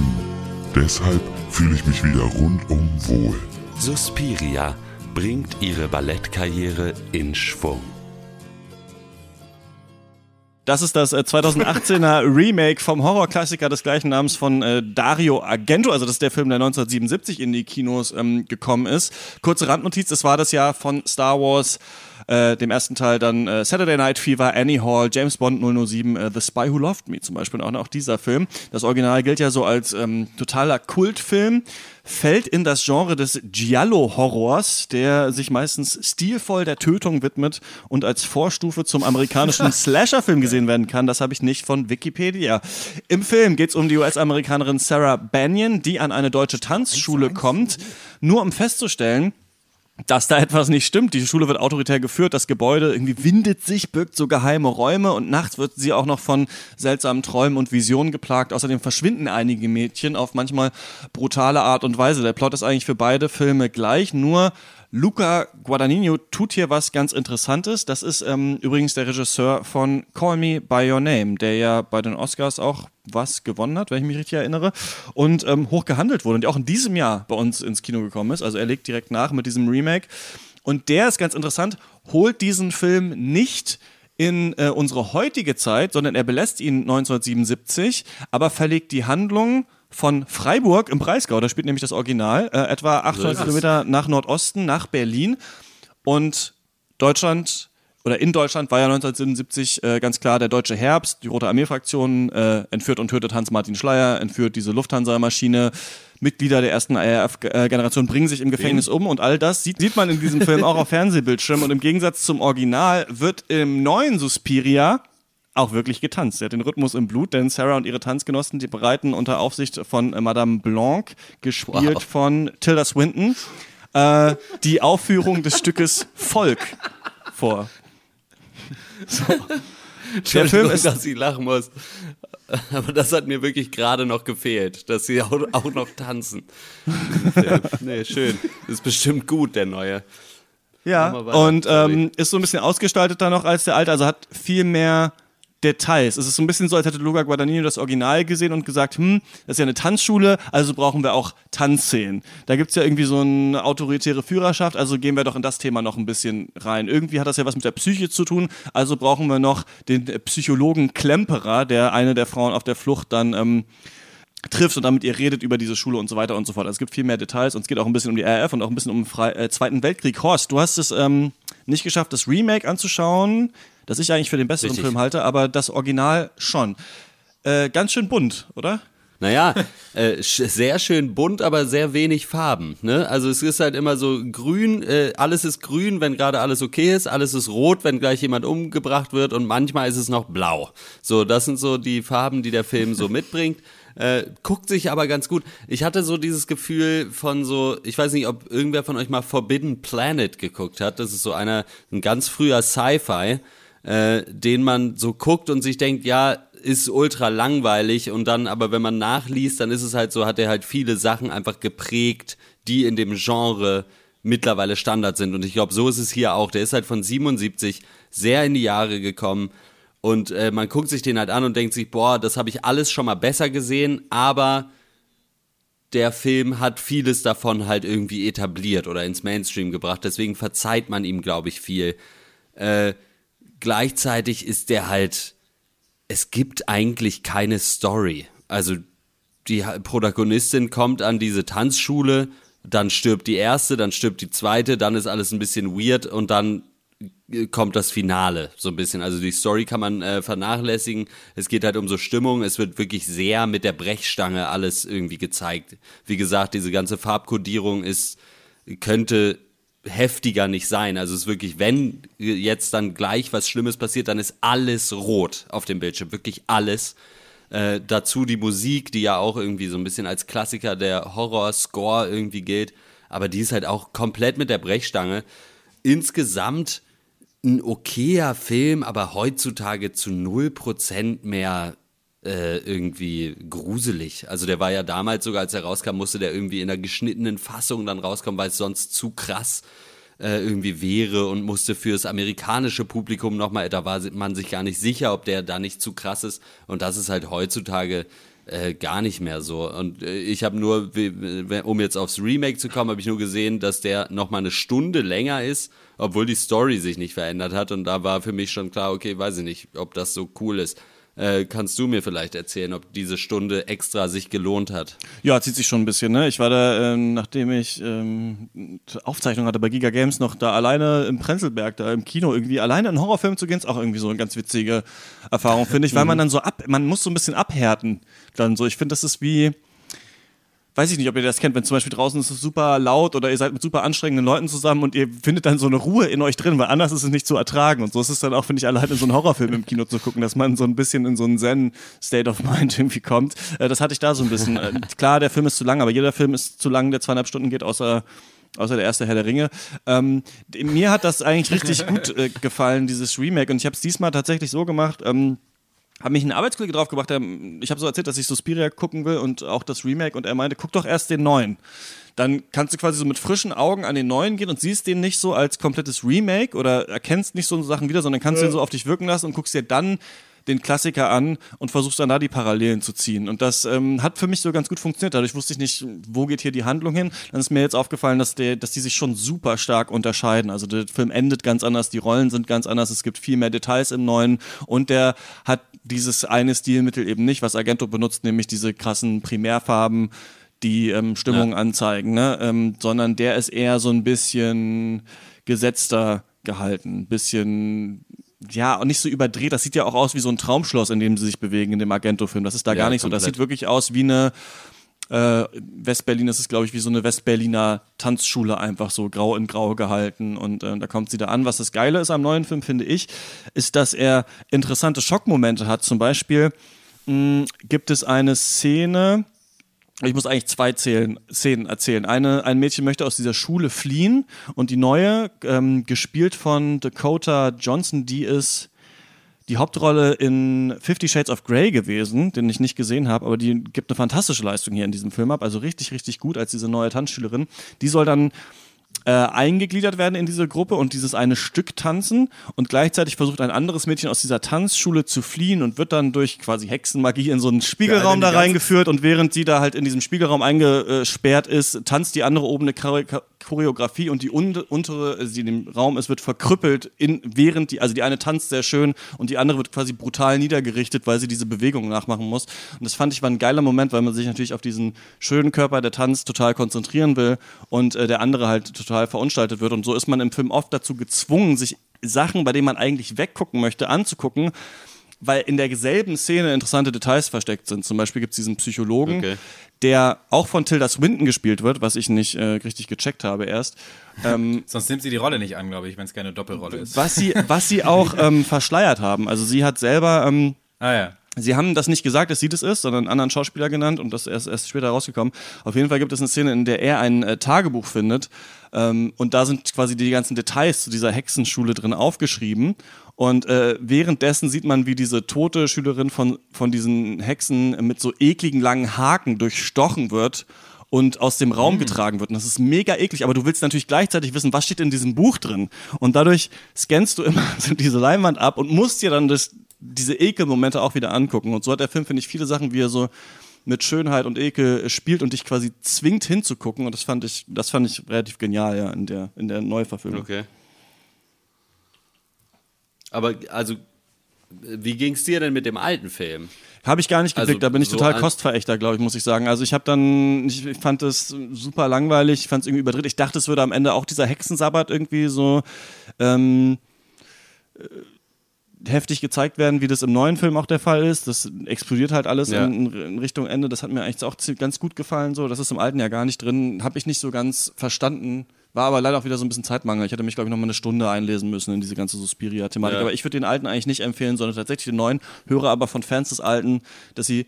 Deshalb fühle ich mich wieder rundum wohl. Suspiria bringt ihre Ballettkarriere in Schwung. Das ist das äh, 2018er Remake vom Horrorklassiker des gleichen Namens von äh, Dario Argento. Also das ist der Film, der 1977 in die Kinos ähm, gekommen ist. Kurze Randnotiz, das war das Jahr von Star Wars, äh, dem ersten Teil dann äh, Saturday Night Fever, Annie Hall, James Bond 007, äh, The Spy Who Loved Me zum Beispiel. Und auch, dieser Film. Das Original gilt ja so als ähm, totaler Kultfilm fällt in das Genre des Giallo-Horrors, der sich meistens stilvoll der Tötung widmet und als Vorstufe zum amerikanischen Slasher-Film gesehen werden kann. Das habe ich nicht von Wikipedia. Im Film geht es um die US-Amerikanerin Sarah Banyan, die an eine deutsche Tanzschule kommt, nur um festzustellen, dass da etwas nicht stimmt. Die Schule wird autoritär geführt, das Gebäude irgendwie windet sich, birgt so geheime Räume und nachts wird sie auch noch von seltsamen Träumen und Visionen geplagt. Außerdem verschwinden einige Mädchen auf manchmal brutale Art und Weise. Der Plot ist eigentlich für beide Filme gleich, nur Luca Guadagnino tut hier was ganz Interessantes. Das ist ähm, übrigens der Regisseur von Call Me By Your Name, der ja bei den Oscars auch was gewonnen hat, wenn ich mich richtig erinnere, und ähm, hoch gehandelt wurde und auch in diesem Jahr bei uns ins Kino gekommen ist. Also er legt direkt nach mit diesem Remake. Und der ist ganz interessant, holt diesen Film nicht in äh, unsere heutige Zeit, sondern er belässt ihn 1977, aber verlegt die Handlung von Freiburg im Breisgau, da spielt nämlich das Original, äh, etwa 800 Kilometer nach Nordosten, nach Berlin. Und Deutschland oder in Deutschland war ja 1977 äh, ganz klar der deutsche Herbst. Die Rote Armee-Fraktion äh, entführt und tötet Hans-Martin Schleyer, entführt diese Lufthansa-Maschine. Mitglieder der ersten RAF-Generation bringen sich im Gefängnis um und all das sieht, sieht man in diesem Film auch auf Fernsehbildschirmen. Und im Gegensatz zum Original wird im neuen Suspiria auch wirklich getanzt. Sie hat den Rhythmus im Blut, denn Sarah und ihre Tanzgenossen, die bereiten unter Aufsicht von äh, Madame Blanc, gespielt Wow. von Tilda Swinton, äh, die Aufführung des Stückes Volk vor. Der Film ist dass ich lachen muss. Aber das hat mir wirklich gerade noch gefehlt, dass sie auch, auch noch tanzen. Nee, schön. Ist bestimmt gut, der neue. Ja, und ähm, ist so ein bisschen ausgestalteter noch als der alte, also hat viel mehr Details. Es ist so ein bisschen so, als hätte Luca Guadagnino das Original gesehen und gesagt, hm, das ist ja eine Tanzschule, also brauchen wir auch Tanzszenen. Da gibt's ja irgendwie so eine autoritäre Führerschaft, also gehen wir doch in das Thema noch ein bisschen rein. Irgendwie hat das ja was mit der Psyche zu tun, also brauchen wir noch den äh, Psychologen Klemperer, der eine der Frauen auf der Flucht dann ähm, trifft und damit ihr redet über diese Schule und so weiter und so fort. Also es gibt viel mehr Details und es geht auch ein bisschen um die RAF und auch ein bisschen um den Fre äh, Zweiten Weltkrieg. Horst, du hast es ähm, nicht geschafft, das Remake anzuschauen, das ich eigentlich für den besseren Richtig. Film halte, aber das Original schon. Äh, ganz schön bunt, oder? Naja, äh, sehr schön bunt, aber sehr wenig Farben. Ne? Also es ist halt immer so grün, äh, alles ist grün, wenn gerade alles okay ist, alles ist rot, wenn gleich jemand umgebracht wird und manchmal ist es noch blau. So, das sind so die Farben, die der Film so mitbringt. Äh, guckt sich aber ganz gut. Ich hatte so dieses Gefühl von so, ich weiß nicht, ob irgendwer von euch mal Forbidden Planet geguckt hat. Das ist so einer, ein ganz früher Sci-Fi, äh, den man so guckt und sich denkt, ja, ist ultra langweilig und dann aber wenn man nachliest, dann ist es halt so, hat er halt viele Sachen einfach geprägt, die in dem Genre mittlerweile Standard sind und ich glaube, so ist es hier auch. Der ist halt von 77 sehr in die Jahre gekommen und äh, man guckt sich den halt an und denkt sich, boah, das habe ich alles schon mal besser gesehen, aber der Film hat vieles davon halt irgendwie etabliert oder ins Mainstream gebracht. Deswegen verzeiht man ihm, glaube ich, viel. Äh, gleichzeitig ist der halt, es gibt eigentlich keine Story. Also die Protagonistin kommt an diese Tanzschule, dann stirbt die erste, dann stirbt die zweite, dann ist alles ein bisschen weird und dann äh, kommt das Finale so ein bisschen. Also die Story kann man äh, vernachlässigen. Es geht halt um so Stimmung. Es wird wirklich sehr mit der Brechstange alles irgendwie gezeigt. Wie gesagt, diese ganze Farbkodierung ist könnte heftiger nicht sein. Also es ist wirklich, wenn jetzt dann gleich was Schlimmes passiert, dann ist alles rot auf dem Bildschirm. Wirklich alles. Äh, dazu die Musik, die ja auch irgendwie so ein bisschen als Klassiker der Horror-Score irgendwie gilt. Aber die ist halt auch komplett mit der Brechstange. Insgesamt ein okayer Film, aber heutzutage zu 0% mehr äh, irgendwie gruselig. Also der war ja damals sogar, als er rauskam, musste der irgendwie in einer geschnittenen Fassung dann rauskommen, weil es sonst zu krass äh, irgendwie wäre und musste fürs amerikanische Publikum nochmal, da war man sich gar nicht sicher, ob der da nicht zu krass ist. Und das ist halt heutzutage äh, gar nicht mehr so. Und äh, ich habe nur, um jetzt aufs Remake zu kommen, habe ich nur gesehen, dass der nochmal eine Stunde länger ist, obwohl die Story sich nicht verändert hat. Und da war für mich schon klar, okay, weiß ich nicht, ob das so cool ist. Äh, kannst du mir vielleicht erzählen, ob diese Stunde extra sich gelohnt hat? Ja, zieht sich schon ein bisschen, ne? Ich war da, ähm, nachdem ich ähm, Aufzeichnung hatte bei Giga Games, noch da alleine im Prenzlberg, da im Kino irgendwie alleine einen Horrorfilm zu gehen, ist auch irgendwie so eine ganz witzige Erfahrung, finde ich, weil man dann so ab, man muss so ein bisschen abhärten. Dann so, ich finde, das ist wie, weiß ich nicht, ob ihr das kennt, wenn zum Beispiel draußen ist es super laut oder ihr seid mit super anstrengenden Leuten zusammen und ihr findet dann so eine Ruhe in euch drin, weil anders ist es nicht zu ertragen. Und so ist es dann auch, finde ich, alleine so einen Horrorfilm im Kino zu gucken, dass man so ein bisschen in so einen Zen-State of Mind irgendwie kommt. Äh, Das hatte ich da so ein bisschen. Äh, Klar, der Film ist zu lang, aber jeder Film ist zu lang, der zweieinhalb Stunden geht, außer außer der erste Herr der Ringe. Ähm, mir hat das eigentlich richtig gut äh, gefallen, dieses Remake. Und ich habe es diesmal tatsächlich so gemacht. Ähm, habe mich ein Arbeitskollege drauf gebracht, der, ich habe so erzählt, dass ich Suspiria gucken will und auch das Remake und er meinte, guck doch erst den neuen. Dann kannst du quasi so mit frischen Augen an den neuen gehen und siehst den nicht so als komplettes Remake oder erkennst nicht so Sachen wieder, sondern kannst den so auf dich wirken lassen und guckst dir dann den Klassiker an und versuchst dann da die Parallelen zu ziehen. Und das ähm, hat für mich so ganz gut funktioniert. Dadurch wusste ich nicht, wo geht hier die Handlung hin. Dann ist mir jetzt aufgefallen, dass, der, dass die sich schon super stark unterscheiden. Also der Film endet ganz anders, die Rollen sind ganz anders, es gibt viel mehr Details im neuen und der hat dieses eine Stilmittel eben nicht, was Argento benutzt, nämlich diese krassen Primärfarben, die ähm, Stimmung anzeigen, ne? ähm, sondern der ist eher so ein bisschen gesetzter gehalten, ein bisschen ja, und nicht so überdreht. Das sieht ja auch aus wie so ein Traumschloss, in dem sie sich bewegen in dem Argento-Film. Das ist da Ja, gar nicht so. Das komplett. sieht wirklich aus wie eine Äh, Westberlin ist es, glaube ich, wie so eine Westberliner Tanzschule einfach so grau in grau gehalten und äh, da kommt sie da an. Was das Geile ist am neuen Film, finde ich, ist, dass er interessante Schockmomente hat. Zum Beispiel mh, gibt es eine Szene, ich muss eigentlich zwei zählen, Szenen erzählen. Eine, ein Mädchen möchte aus dieser Schule fliehen und die neue, ähm, gespielt von Dakota Johnson, die ist die Hauptrolle in Fifty Shades of Grey gewesen, den ich nicht gesehen habe, aber die gibt eine fantastische Leistung hier in diesem Film ab, also richtig, richtig gut als diese neue Tanzschülerin. Die soll dann äh, eingegliedert werden in diese Gruppe und dieses eine Stück tanzen und gleichzeitig versucht ein anderes Mädchen aus dieser Tanzschule zu fliehen und wird dann durch quasi Hexenmagie in so einen Spiegelraum da reingeführt und während sie da halt in diesem Spiegelraum eingesperrt ist, tanzt die andere oben eine Chore- Choreografie und die un untere, also die dem Raum ist, wird verkrüppelt, in, während die, also die eine tanzt sehr schön und die andere wird quasi brutal niedergerichtet, weil sie diese Bewegung nachmachen muss. Und das fand ich war ein geiler Moment, weil man sich natürlich auf diesen schönen Körper, der tanzt, total konzentrieren will und äh, der andere halt total verunstaltet wird. Und so ist man im Film oft dazu gezwungen, sich Sachen, bei denen man eigentlich weggucken möchte, anzugucken, weil in derselben Szene interessante Details versteckt sind. Zum Beispiel gibt es diesen Psychologen, Okay. der auch von Tilda Swinton gespielt wird, was ich nicht äh, richtig gecheckt habe erst. Ähm, Sonst nimmt sie die Rolle nicht an, glaube ich, wenn es keine Doppelrolle ist. was sie, was sie auch ähm, verschleiert haben. Also sie hat selber, ähm, Ah ja. Sie haben das nicht gesagt, dass sie das ist, sondern einen anderen Schauspieler genannt und das ist erst später rausgekommen. Auf jeden Fall gibt es eine Szene, in der er ein äh, Tagebuch findet ähm, und da sind quasi die ganzen Details zu dieser Hexenschule drin aufgeschrieben. Und äh, währenddessen sieht man, wie diese tote Schülerin von, von diesen Hexen mit so ekligen langen Haken durchstochen wird und aus dem Raum getragen wird. Und das ist mega eklig, aber du willst natürlich gleichzeitig wissen, was steht in diesem Buch drin. Und dadurch scannst du immer so diese Leinwand ab und musst dir dann das, diese Ekelmomente auch wieder angucken. Und so hat der Film, finde ich, viele Sachen, wie er so mit Schönheit und Ekel spielt und dich quasi zwingt hinzugucken. Und das fand ich, das fand ich relativ genial, ja, in der, in der Neuverfilmung. Okay. Aber also, wie ging es dir denn mit dem alten Film? Habe ich gar nicht geblickt, Also, da bin ich so total Kostverächter, glaube ich, muss ich sagen. Also ich habe dann, ich ich fand es super langweilig, ich fand es irgendwie überdreht. Ich dachte, es würde am Ende auch dieser Hexensabbat irgendwie so ähm, äh, heftig gezeigt werden, wie das im neuen Film auch der Fall ist. Das explodiert halt alles Ja. in, in Richtung Ende. Das hat mir eigentlich auch ganz gut gefallen. So, das ist im alten ja gar nicht drin. Habe ich nicht so ganz verstanden. War aber leider auch wieder so ein bisschen Zeitmangel. Ich hätte mich, glaube ich, noch mal eine Stunde einlesen müssen in diese ganze Suspiria-Thematik. Ja. Aber ich würde den alten eigentlich nicht empfehlen, sondern tatsächlich den neuen. Höre aber von Fans des alten, dass sie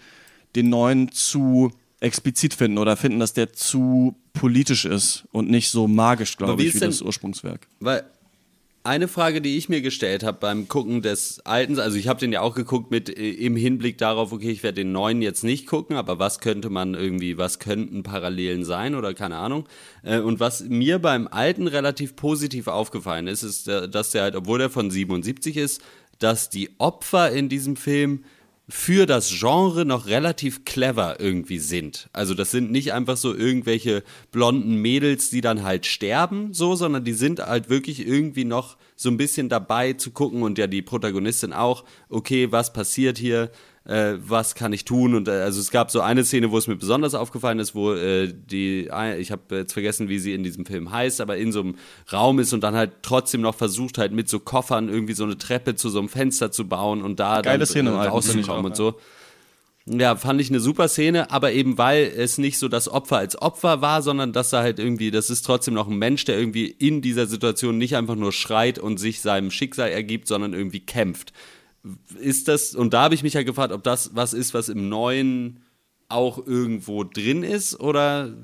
den neuen zu explizit finden oder finden, dass der zu politisch ist und nicht so magisch, glaube ich, wie denn- das Ursprungswerk. Weil eine Frage, die ich mir gestellt habe beim Gucken des alten, also ich habe den ja auch geguckt mit äh, im Hinblick darauf, okay, ich werde den neuen jetzt nicht gucken, aber was könnte man irgendwie, was könnten Parallelen sein oder keine Ahnung. Äh, Und was mir beim alten relativ positiv aufgefallen ist, ist, äh, dass der halt, obwohl der von 77 ist, dass die Opfer in diesem Film für das Genre noch relativ clever irgendwie sind. Also das sind nicht einfach so irgendwelche blonden Mädels, die dann halt sterben, so, sondern die sind halt wirklich irgendwie noch so ein bisschen dabei zu gucken und ja die Protagonistin auch, okay, was passiert hier, äh, was kann ich tun und äh, also es gab so eine Szene, wo es mir besonders aufgefallen ist, wo äh, die, ich habe jetzt vergessen, wie sie in diesem Film heißt, aber in so einem Raum ist und dann halt trotzdem noch versucht halt mit so Koffern irgendwie so eine Treppe zu so einem Fenster zu bauen und da Geile dann Szene äh, rauszukommen und so. Ja, fand ich eine super Szene, aber eben weil es nicht so das Opfer als Opfer war, sondern dass er halt irgendwie, das ist trotzdem noch ein Mensch, der irgendwie in dieser Situation nicht einfach nur schreit und sich seinem Schicksal ergibt, sondern irgendwie kämpft. Ist das, und da habe ich mich ja gefragt, ob das was ist, was im Neuen auch irgendwo drin ist oder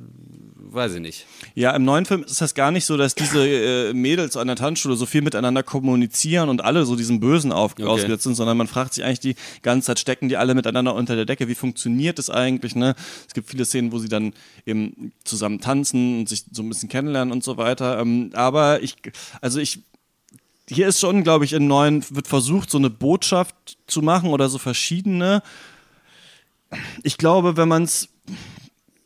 weiß ich nicht. Ja, im neuen Film ist das gar nicht so, dass diese äh, Mädels an der Tanzschule so viel miteinander kommunizieren und alle so diesen Bösen auf, Okay. ausgesetzt sind, sondern man fragt sich eigentlich die ganze Zeit, stecken die alle miteinander unter der Decke? Wie funktioniert das eigentlich? Ne? Es gibt viele Szenen, wo sie dann eben zusammen tanzen und sich so ein bisschen kennenlernen und so weiter. Ähm, aber ich, also ich, hier ist schon, glaube ich, in neuen wird versucht, so eine Botschaft zu machen oder so verschiedene. Ich glaube, wenn man es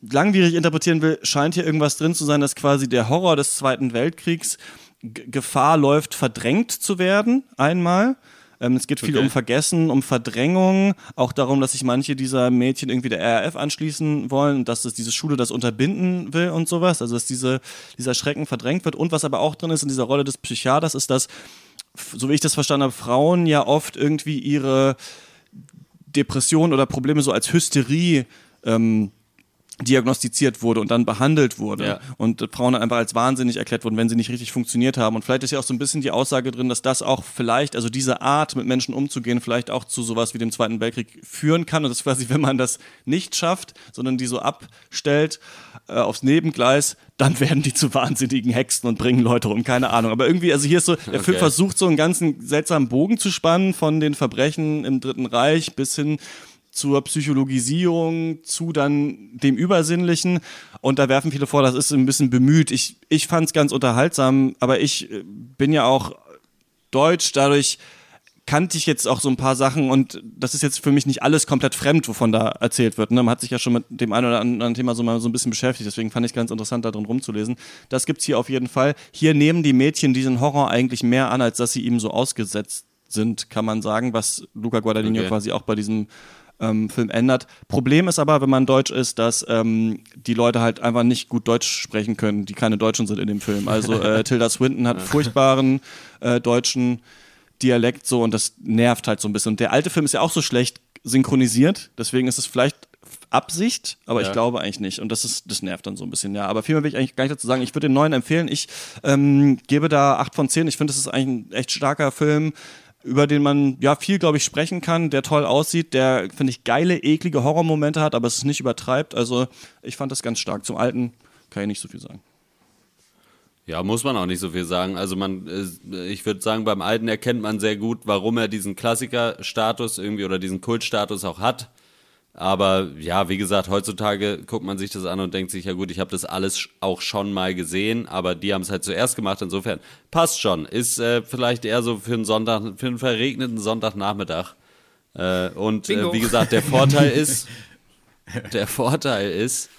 langwierig interpretieren will, scheint hier irgendwas drin zu sein, dass quasi der Horror des Zweiten Weltkriegs Gefahr läuft, verdrängt zu werden, einmal. Ähm, es geht viel Okay. um Vergessen, um Verdrängung, auch darum, dass sich manche dieser Mädchen irgendwie der RAF anschließen wollen und dass es diese Schule das unterbinden will und sowas. Also dass diese, dieser Schrecken verdrängt wird. Und was aber auch drin ist in dieser Rolle des Psychiaters, ist, dass, so wie ich das verstanden habe, Frauen ja oft irgendwie ihre Depressionen oder Probleme so als Hysterie ähm, diagnostiziert wurde und dann behandelt wurde Ja. und Frauen einfach als wahnsinnig erklärt wurden, wenn sie nicht richtig funktioniert haben. Und vielleicht ist ja auch so ein bisschen die Aussage drin, dass das auch vielleicht, also diese Art mit Menschen umzugehen, vielleicht auch zu sowas wie dem Zweiten Weltkrieg führen kann. Und das quasi, wenn man das nicht schafft, sondern die so abstellt äh, aufs Nebengleis, dann werden die zu wahnsinnigen Hexen und bringen Leute um, keine Ahnung. Aber irgendwie, also hier ist so, der Film Okay. versucht so einen ganzen seltsamen Bogen zu spannen von den Verbrechen im Dritten Reich bis hin zur Psychologisierung, zu dann dem Übersinnlichen. Und da werfen viele vor, das ist ein bisschen bemüht. Ich, ich fand es ganz unterhaltsam, aber ich äh, bin ja auch deutsch, dadurch kannte ich jetzt auch so ein paar Sachen und das ist jetzt für mich nicht alles komplett fremd, wovon da erzählt wird. Ne? Man hat sich ja schon mit dem einen oder anderen Thema so mal so ein bisschen beschäftigt, deswegen fand ich es ganz interessant, da drin rumzulesen. Das gibt's hier auf jeden Fall. Hier nehmen die Mädchen diesen Horror eigentlich mehr an, als dass sie ihm so ausgesetzt sind, kann man sagen, was Luca Guadagnino Okay. quasi auch bei diesem ähm, Film ändert. Problem ist aber, wenn man Deutsch ist, dass ähm, die Leute halt einfach nicht gut Deutsch sprechen können, die keine Deutschen sind in dem Film. Also äh, Tilda Swinton hat furchtbaren äh, deutschen Dialekt so und das nervt halt so ein bisschen. Und der alte Film ist ja auch so schlecht synchronisiert, deswegen ist es vielleicht Absicht, aber ich Ja. glaube eigentlich nicht. Und das ist, das nervt dann so ein bisschen, ja. Aber viel mehr will ich eigentlich gar nicht dazu sagen. Ich würde den neuen empfehlen. Ich ähm, gebe da 8 von 10. Ich finde, es ist eigentlich ein echt starker Film, über den man ja viel, glaube ich, sprechen kann, der toll aussieht, der, finde ich, geile, eklige Horrormomente hat, aber es ist nicht übertreibt. Also ich fand das ganz stark. Zum alten kann ich nicht so viel sagen. Ja, muss man auch nicht so viel sagen. Also man, äh, ich würde sagen, beim Alten erkennt man sehr gut, warum er diesen Klassiker-Status irgendwie oder diesen Kultstatus auch hat. Aber ja, wie gesagt, heutzutage guckt man sich das an und denkt sich, ja gut, ich habe das alles auch schon mal gesehen, aber die haben es halt zuerst gemacht, insofern passt schon. Ist äh, vielleicht eher so für einen Sonntag, für einen verregneten Sonntagnachmittag. Äh, und äh, wie gesagt, der Vorteil ist, der Vorteil ist,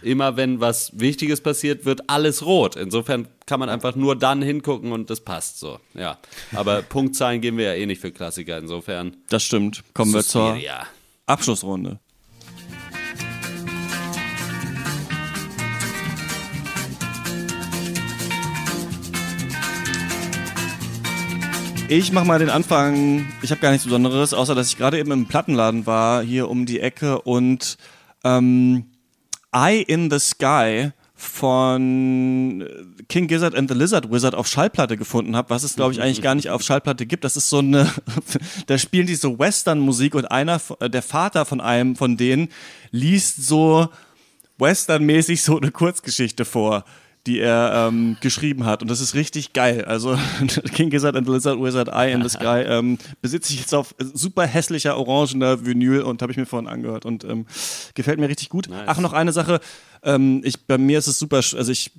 immer wenn was Wichtiges passiert, wird alles rot. Insofern kann man einfach nur dann hingucken und das passt so. Ja. Aber Punktzahlen geben wir ja eh nicht für Klassiker. Insofern. Das stimmt. Kommen wir zur. Abschlussrunde. Ich mache mal den Anfang. Ich habe gar nichts Besonderes, außer dass ich gerade eben im Plattenladen war, hier um die Ecke und ähm, Eye in the Sky von King Gizzard and the Lizard Wizard auf Schallplatte gefunden habe, was es glaube ich eigentlich gar nicht auf Schallplatte gibt. Das ist so eine, da spielen die so Western-Musik und einer, äh, der Vater von einem von denen liest so Western-mäßig so eine Kurzgeschichte vor, die er ähm, geschrieben hat. Und das ist richtig geil. Also King Gizzard and the Lizard Wizard Eye in the Sky ähm, besitze ich jetzt auf super hässlicher orangener Vinyl und habe ich mir vorhin angehört und ähm, gefällt mir richtig gut. Ach, noch eine Sache. Ähm, ich, bei mir ist es super, also ich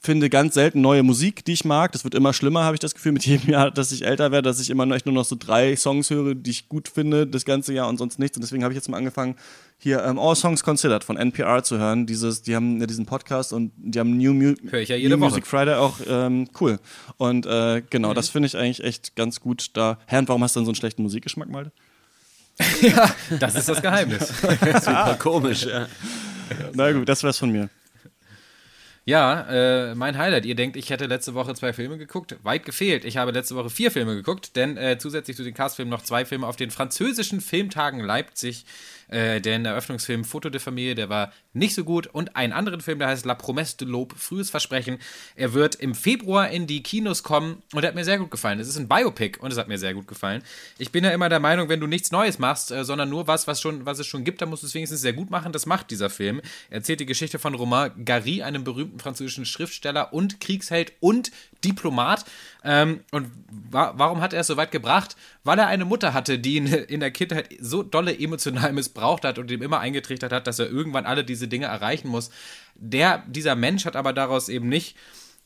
finde ganz selten neue Musik, die ich mag. Das wird immer schlimmer, habe ich das Gefühl, mit jedem Jahr, dass ich älter werde, dass ich immer nur, echt nur noch so drei Songs höre, die ich gut finde, das ganze Jahr und sonst nichts. Und deswegen habe ich jetzt mal angefangen, hier ähm, All Songs Considered von NPR zu hören. Dieses, die haben ja diesen Podcast und die haben New, Mu ja jede New Woche. Music Friday auch ähm, cool. Und äh, genau, das finde ich eigentlich echt ganz gut da. Herr, und warum hast du denn so einen schlechten Musikgeschmack, Malte? ja, das ist das Geheimnis. Super komisch, ja. Na gut, das wär's von mir. Ja, äh, mein Highlight. Ihr denkt, ich hätte letzte Woche zwei Filme geguckt. Weit gefehlt. Ich habe letzte Woche vier Filme geguckt, denn äh, zusätzlich zu den Castfilmen noch zwei Filme auf den französischen Filmtagen Leipzig. Äh, den Eröffnungsfilm Foto de Familie, der war nicht so gut. Und einen anderen Film, der heißt La Promesse de l'Aube, frühes Versprechen. Er wird im Februar in die Kinos kommen und er hat mir sehr gut gefallen. Es ist ein Biopic und es hat mir sehr gut gefallen. Ich bin ja immer der Meinung, wenn du nichts Neues machst, äh, sondern nur was, was, schon, was es schon gibt, dann musst du es wenigstens sehr gut machen. Das macht dieser Film. Er erzählt die Geschichte von Romain Gary, einem berühmten französischen Schriftsteller und Kriegsheld und Diplomat. Ähm, und wa warum hat er es so weit gebracht? Weil er eine Mutter hatte, die ihn in der Kindheit so dolle emotional missbraucht hat und ihm immer eingetrichtert hat, dass er irgendwann alle diese Dinge erreichen muss. Der, dieser Mensch hat aber daraus eben nicht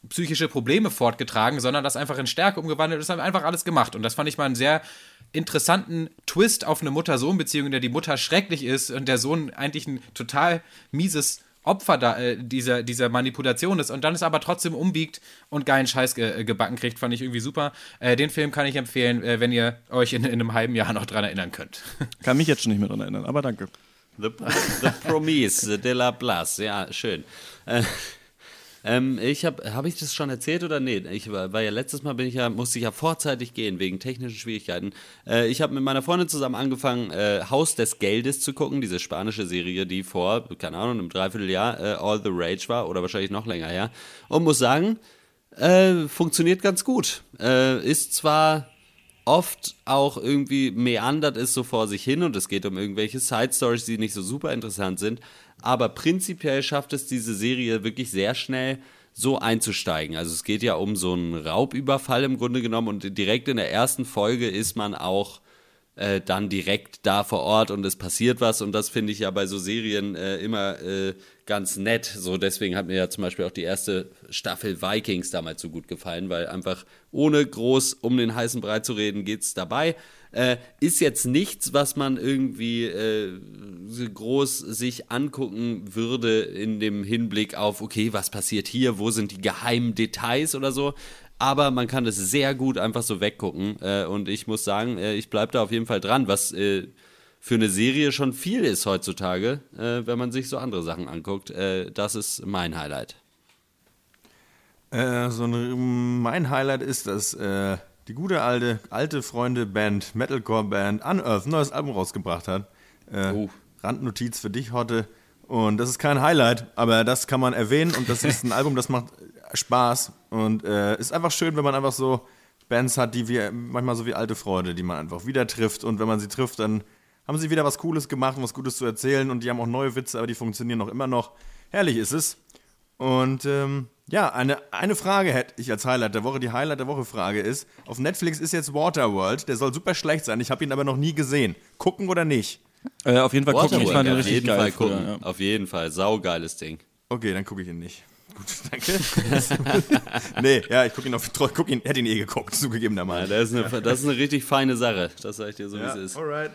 psychische Probleme fortgetragen, sondern das einfach in Stärke umgewandelt. Das haben einfach alles gemacht. Und das fand ich mal einen sehr interessanten Twist auf eine Mutter-Sohn-Beziehung, in der die Mutter schrecklich ist und der Sohn eigentlich ein total mieses Opfer da, äh, dieser, dieser Manipulation ist und dann es aber trotzdem umbiegt und geilen Scheiß ge äh, gebacken kriegt, fand ich irgendwie super. Äh, den Film kann ich empfehlen, äh, wenn ihr euch in, in einem halben Jahr noch dran erinnern könnt. Kann mich jetzt schon nicht mehr dran erinnern, aber danke. The, the Promise de la Place, ja, schön. Äh, Ähm, ich habe, habe ich das schon erzählt oder nee? Ich war, ja letztes Mal bin ich ja, musste ich ja vorzeitig gehen wegen technischen Schwierigkeiten. Äh, ich habe mit meiner Freundin zusammen angefangen, äh, Haus des Geldes zu gucken, diese spanische Serie, die vor, keine Ahnung, einem Dreivierteljahr äh, All the Rage war oder wahrscheinlich noch länger her. Und muss sagen, äh, funktioniert ganz gut. Äh, ist zwar oft auch irgendwie meandert es so vor sich hin und es geht um irgendwelche Side Stories, die nicht so super interessant sind, aber prinzipiell schafft es diese Serie wirklich sehr schnell so einzusteigen. Also es geht ja um so einen Raubüberfall im Grunde genommen und direkt in der ersten Folge ist man auch äh, dann direkt da vor Ort und es passiert was und das finde ich ja bei so Serien äh, immer äh, ganz nett. So deswegen hat mir ja zum Beispiel auch die erste Staffel Vikings damals so gut gefallen, weil einfach ohne groß um den heißen Brei zu reden geht's dabei. Äh, ist jetzt nichts, was man irgendwie äh, groß sich angucken würde in dem Hinblick auf, okay, was passiert hier, wo sind die geheimen Details oder so aber man kann das sehr gut einfach so weggucken. Äh, und ich muss sagen, äh, ich bleibe da auf jeden Fall dran, was äh, für eine Serie schon viel ist heutzutage, äh, wenn man sich so andere Sachen anguckt. Das ist mein Highlight. Äh, so eine, mein Highlight ist, dass die gute alte, alte Freunde Band, Metalcore Band Unearth ein neues Album rausgebracht hat. Oh. Randnotiz für dich, Hotte. Und das ist kein Highlight, aber das kann man erwähnen und das ist ein Album, das macht Spaß und äh, ist einfach schön, wenn man einfach so Bands hat, die wir manchmal so wie alte Freunde, die man einfach wieder trifft und wenn man sie trifft, dann haben sie wieder was Cooles gemacht, was Gutes zu erzählen und die haben auch neue Witze, aber die funktionieren noch immer noch. Herrlich ist es. Und ähm, ja, eine, eine Frage hätte ich als Highlight der Woche. Die Highlight der Woche Frage ist: Auf Netflix ist jetzt Waterworld. Der soll super schlecht sein. Ich habe ihn aber noch nie gesehen. Gucken oder nicht? Äh, auf jeden Fall gucken. Ich fand auf richtig jeden geil. Fall früher, gucken. ja. Auf jeden Fall. Saugeiles Ding. Okay, dann gucke ich ihn nicht. Gut, danke. nee, ja, ich gucke ihn auf. Guck ihn, hätte ihn eh geguckt, Ja, zugegebenermaßen. das, ist eine, das ist eine richtig feine Sache. Das sage ich dir so, wie es ist. alright.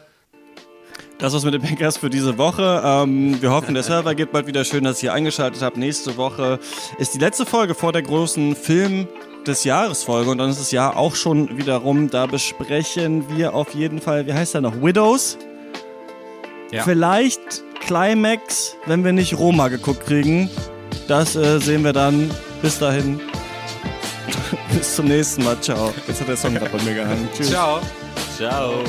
Das war's mit dem Bankers für diese Woche. Ähm, wir hoffen, der Server geht bald wieder. Schön, dass ihr eingeschaltet habt. Nächste Woche ist die letzte Folge vor der großen Film des Jahres Folge und dann ist das Jahr auch schon wieder rum. Da besprechen wir auf jeden Fall, wie heißt der noch? Widows? Ja. Vielleicht Climax, wenn wir nicht Roma geguckt kriegen. Das äh, sehen wir dann. Bis dahin. Bis zum nächsten Mal. Ciao. Jetzt hat der Song gerade bei mir gehangen. Tschüss. Ciao. Ciao.